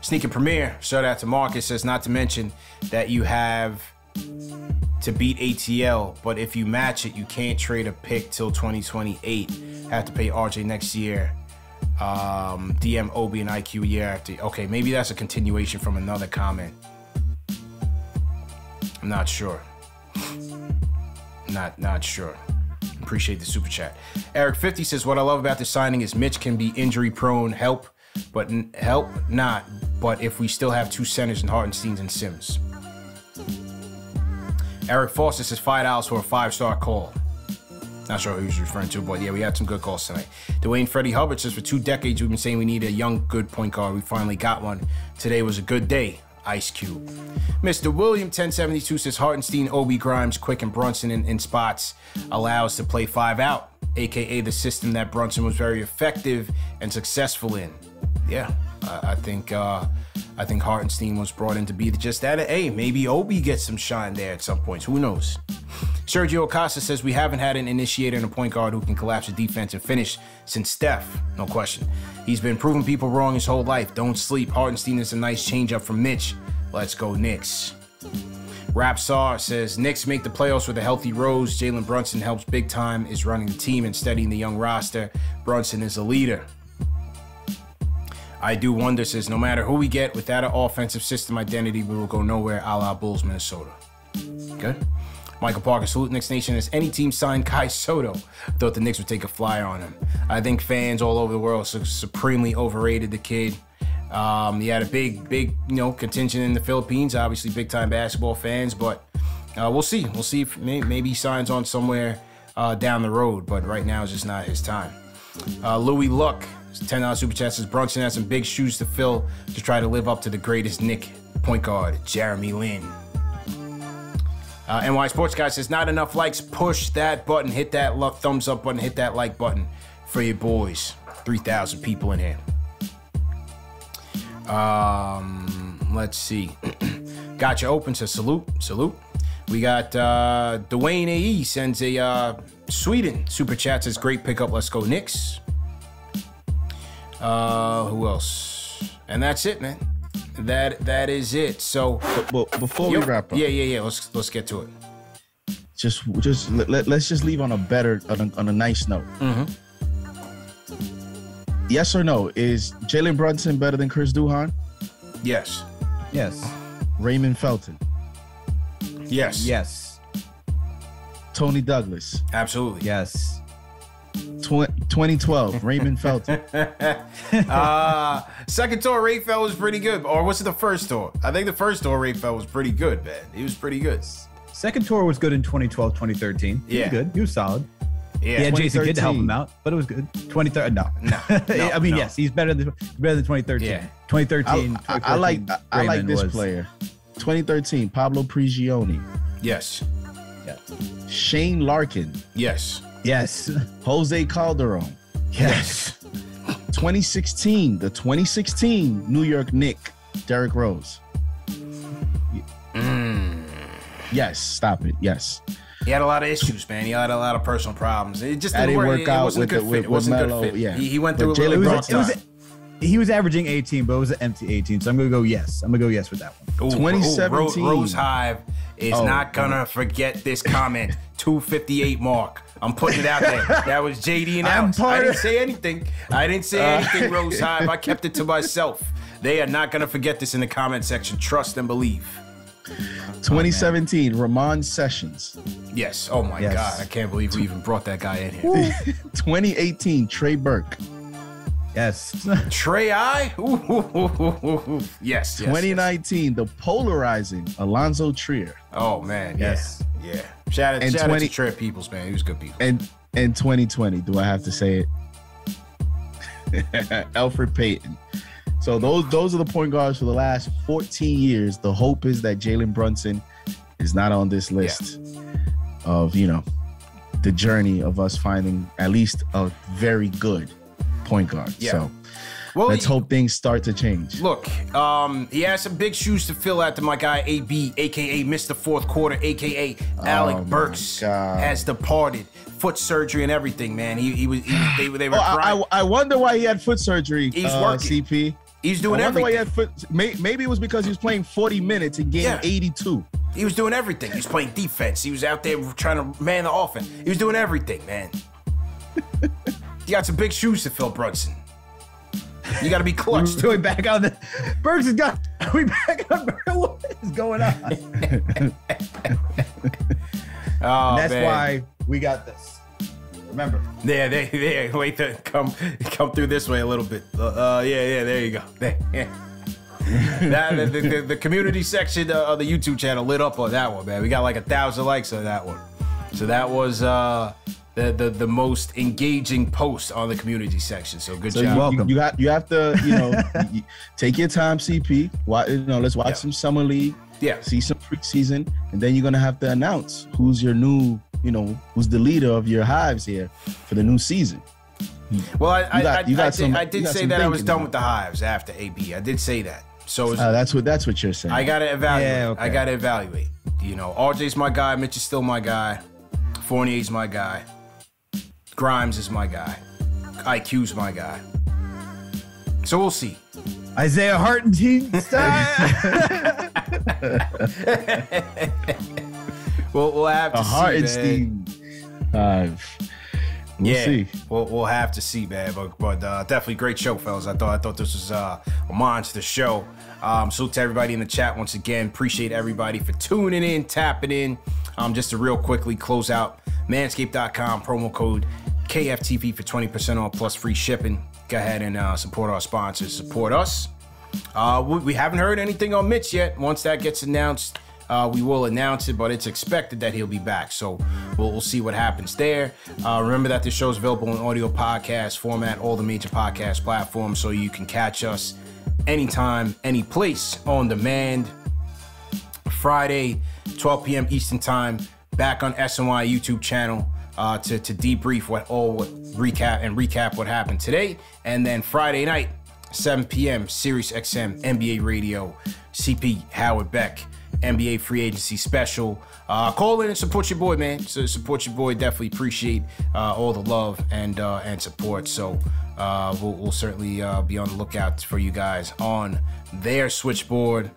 [SPEAKER 1] Sneaker Premiere, shout out to Marcus, says, Not to mention that you have to beat ATL, but if you match it, you can't trade a pick till 2028. Have to pay RJ next year. Um, DM OB and IQ year after. Okay, maybe that's a continuation from another comment. I'm not sure. Not not sure. Appreciate the super chat. Eric 50 says, What I love about this signing is Mitch can be injury prone, help, but n- help not. But if we still have two centers in Hartenstein and Sims. Eric Foster says five dollars for a five star call. Not sure who he's referring to, but yeah, we had some good calls tonight. Dwayne Freddie Hubbard says for two decades we've been saying we need a young, good point guard. We finally got one. Today was a good day. Ice Cube. Mr. William 1072 says Hartenstein, Obi Grimes, Quick, and Brunson in, in spots allows to play five out, aka the system that Brunson was very effective and successful in. Yeah, I, I think uh, I think Hartenstein was brought in to be just that. Hey, maybe Obi gets some shine there at some points. Who knows? Sergio Acosta says we haven't had an initiator and a point guard who can collapse a defense and finish since Steph. No question. He's been proving people wrong his whole life. Don't sleep. Hartenstein is a nice change up from Mitch. Let's go, Knicks. Rapsar says Knicks make the playoffs with a healthy Rose. Jalen Brunson helps big time, is running the team and steadying the young roster. Brunson is a leader. I do wonder, says no matter who we get, without an offensive system identity, we will go nowhere a la Bulls, Minnesota. Good. Michael Parker, salute Knicks Nation. Has any team signed Kai Sotto? Thought the Knicks would take a flyer on him. I think fans all over the world supremely overrated the kid. Um, he had a big, big, you know, contingent in the Philippines. Obviously, big time basketball fans, but uh, we'll see. We'll see if may- maybe he signs on somewhere uh, down the road. But right now is just not his time. Uh, Louis Luck, ten dollars super chat says Brunson has some big shoes to fill to try to live up to the greatest Knick point guard, Jeremy Lin. Uh, NY Sports Guy says, not enough likes. Push that button. Hit that lo- thumbs up button. Hit that like button for your boys. 3,000 people in here. Um, let's see. [clears throat] got you open, so salute. Salute. We got uh, Dwayne AE sends a uh, Sweden super chat says, great pickup. Let's go, Knicks. Uh, who else? And that's it, man. That that is it. So,
[SPEAKER 3] but, before we wrap up,
[SPEAKER 1] yeah, yeah, yeah. Let's let's get to it.
[SPEAKER 3] Just just let, let, us just leave on a better on a, on a nice note.
[SPEAKER 1] Mm-hmm.
[SPEAKER 3] Yes or no? Is Jalen Brunson better than Chris Duhon?
[SPEAKER 1] Yes.
[SPEAKER 4] Yes.
[SPEAKER 3] Raymond Felton.
[SPEAKER 1] Yes.
[SPEAKER 4] Yes.
[SPEAKER 3] Tony Douglas.
[SPEAKER 1] Absolutely.
[SPEAKER 4] Yes.
[SPEAKER 3] Tw- 2012, [laughs] Raymond Felton.
[SPEAKER 1] uh, [laughs] second tour, Ray Rayfeld was pretty good. Or was it the first tour? I think the first tour, Ray Rayfeld was pretty good, man. He was pretty good.
[SPEAKER 4] Second tour was good in 2012, 2013. He
[SPEAKER 1] Yeah.
[SPEAKER 4] was good. He was solid.
[SPEAKER 1] Yeah.
[SPEAKER 4] he had Jason Kidd to help him out, but it was good. 2013, no. [laughs]
[SPEAKER 1] No. no,
[SPEAKER 4] I mean,
[SPEAKER 1] no.
[SPEAKER 4] yes, he's better than better than 2013.
[SPEAKER 1] Yeah.
[SPEAKER 4] 2013.
[SPEAKER 3] I, I- I like I, I like this
[SPEAKER 4] was-
[SPEAKER 3] player. 2013, Pablo Prigioni.
[SPEAKER 1] Yes.
[SPEAKER 3] Shane Larkin.
[SPEAKER 1] Yes.
[SPEAKER 4] Yes.
[SPEAKER 3] Jose Calderon.
[SPEAKER 4] Yes. [laughs]
[SPEAKER 3] 2016, the 2016 New York Knick, Derrick Rose.
[SPEAKER 1] Mm.
[SPEAKER 3] Yes, stop it. Yes.
[SPEAKER 1] He had a lot of issues, man. He had a lot of personal problems. It just didn't,
[SPEAKER 3] didn't
[SPEAKER 1] work.
[SPEAKER 3] work
[SPEAKER 1] it,
[SPEAKER 3] out
[SPEAKER 1] wasn't
[SPEAKER 3] with
[SPEAKER 1] good
[SPEAKER 3] the- with-
[SPEAKER 1] it wasn't
[SPEAKER 3] with
[SPEAKER 1] a good
[SPEAKER 3] Melo,
[SPEAKER 1] fit.
[SPEAKER 3] yeah.
[SPEAKER 1] He, he went through a really
[SPEAKER 4] It
[SPEAKER 1] rough
[SPEAKER 4] was, it he was averaging 18, but it was an empty 18. So I'm gonna go yes. I'm gonna go yes with that one.
[SPEAKER 1] Ooh, ooh,
[SPEAKER 3] 2017.
[SPEAKER 1] Ro- Rose Hive is
[SPEAKER 3] Oh,
[SPEAKER 1] not gonna forget this comment. [laughs] 258 mark. I'm putting it out there. [laughs] That was JD and
[SPEAKER 3] I'm
[SPEAKER 1] Alex. I didn't
[SPEAKER 3] of-
[SPEAKER 1] say anything. I didn't say
[SPEAKER 3] Uh,
[SPEAKER 1] anything, [laughs] Rose Hive. I kept it to myself. They are not gonna forget this in the comment section. Trust and believe.
[SPEAKER 3] 2017, Ramon Sessions.
[SPEAKER 1] Yes. Oh my
[SPEAKER 3] Yes.
[SPEAKER 1] God. I can't believe we even brought that guy in here. [laughs]
[SPEAKER 3] 2018, Trey Burke.
[SPEAKER 4] Yes.
[SPEAKER 1] Trey I. Ooh, ooh, ooh, ooh, ooh, ooh. Yes. yes,
[SPEAKER 3] 2019, the polarizing Alonzo Trier.
[SPEAKER 1] Oh man.
[SPEAKER 4] Yes.
[SPEAKER 1] Yeah. Yeah. Shout out,
[SPEAKER 3] And
[SPEAKER 1] shout
[SPEAKER 3] 20
[SPEAKER 1] out to Trey Peoples, man. He was good people.
[SPEAKER 3] And and 2020, do I have to say it? [laughs] Elfrid Payton. So those those are the point guards for the last 14 years. The hope is that Jalen Brunson is not on this list of you know the journey of us finding at least a very good point guard.
[SPEAKER 1] Yeah.
[SPEAKER 3] So
[SPEAKER 1] Well,
[SPEAKER 3] let's
[SPEAKER 1] you-
[SPEAKER 3] hope things start to change.
[SPEAKER 1] Look, um, he has some big shoes to fill after my guy AB, aka Mr. Fourth Quarter, aka Alec
[SPEAKER 3] Oh
[SPEAKER 1] Burks, has departed. Foot surgery and everything, man. He he was he, they, they were
[SPEAKER 3] Oh, I. I, wonder why he had foot surgery.
[SPEAKER 1] He's
[SPEAKER 3] uh,
[SPEAKER 1] working.
[SPEAKER 3] CP.
[SPEAKER 1] He's doing
[SPEAKER 3] I wonder why he
[SPEAKER 1] everything.
[SPEAKER 3] had foot. May, maybe it was because he was playing 40 minutes in game
[SPEAKER 1] Yeah.
[SPEAKER 3] 82.
[SPEAKER 1] He was doing everything. He was playing defense. He was out there trying to man the offense. He was doing everything, man. [laughs] he got some big shoes to fill, Brunson. You got to be clutch.
[SPEAKER 4] So we back on the Burks has got we back on [laughs] what is going on? [laughs]
[SPEAKER 1] Oh,
[SPEAKER 4] that's
[SPEAKER 1] man.
[SPEAKER 4] why we got this. Remember.
[SPEAKER 1] Yeah, they, they wait to come come through this way a little bit. Uh, uh, yeah, yeah, there you go. [laughs] That, the, the, the community section of the YouTube channel lit up on that one, man. We got like a thousand likes on that one. So that was uh the, the the most engaging post on the community section. So good
[SPEAKER 3] So
[SPEAKER 1] job.
[SPEAKER 3] you, you got you have to you know [laughs] you- take your time, CP. Watch, you know, let's watch some summer league.
[SPEAKER 1] Yeah.
[SPEAKER 3] See some preseason, and then you're gonna have to announce who's your new, you know, who's the leader of your hives here for the new season.
[SPEAKER 1] Well, I, I,
[SPEAKER 3] You got-
[SPEAKER 1] I,
[SPEAKER 3] you got
[SPEAKER 1] I,
[SPEAKER 3] some-
[SPEAKER 1] did, I
[SPEAKER 3] you
[SPEAKER 1] did
[SPEAKER 3] got
[SPEAKER 1] say that I was done with the hives after AB. I did say that. So it's,
[SPEAKER 3] Uh, that's what that's what you're saying.
[SPEAKER 1] I gotta evaluate.
[SPEAKER 3] Yeah, okay.
[SPEAKER 1] I gotta evaluate. You know, RJ's my guy. Mitch is still my guy. Fournier's my guy. Grimes is my guy. IQ's my guy. So we'll see.
[SPEAKER 4] Isaiah Hartenstein [laughs]
[SPEAKER 1] We'll, we'll have to
[SPEAKER 3] A
[SPEAKER 1] see.
[SPEAKER 3] Hartenstein hive. We'll
[SPEAKER 1] yeah,
[SPEAKER 3] see.
[SPEAKER 1] We'll, we'll have to see, man. But, but uh, definitely great show, fellas. I thought I thought this was uh, a monster show. Um, salute to everybody in the chat once again. Appreciate everybody for tuning in, tapping in. Um, just to real quickly close out, manscaped.com promo code KFTV for 20% off plus free shipping. Go ahead and uh, support our sponsors. Support us. Uh, we, we haven't heard anything on Mitch yet. Once that gets announced, uh, we will announce it, but it's expected that he'll be back. So we'll, we'll see what happens there. Uh, remember that this show is available in audio podcast format, all the major podcast platforms, so you can catch us anytime, any place on demand. Friday, 12 p.m. Eastern Time, back on SNY YouTube channel uh, to, to debrief what all what recap and recap what happened today. And then Friday night, 7 p.m. Sirius XM NBA Radio, CP Howard Beck, NBA free agency special. Uh, call in and support your boy, man. So support your boy. Definitely appreciate uh, all the love and uh, and support. So uh, we'll, we'll certainly uh, be on the lookout for you guys on their switchboard.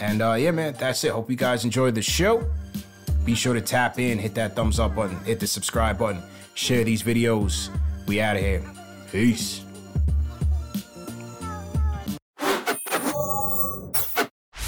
[SPEAKER 1] And uh, yeah, man, that's it. Hope you guys enjoyed the show. Be sure to tap in, hit that thumbs up button, hit the subscribe button, share these videos. We out of here. Peace.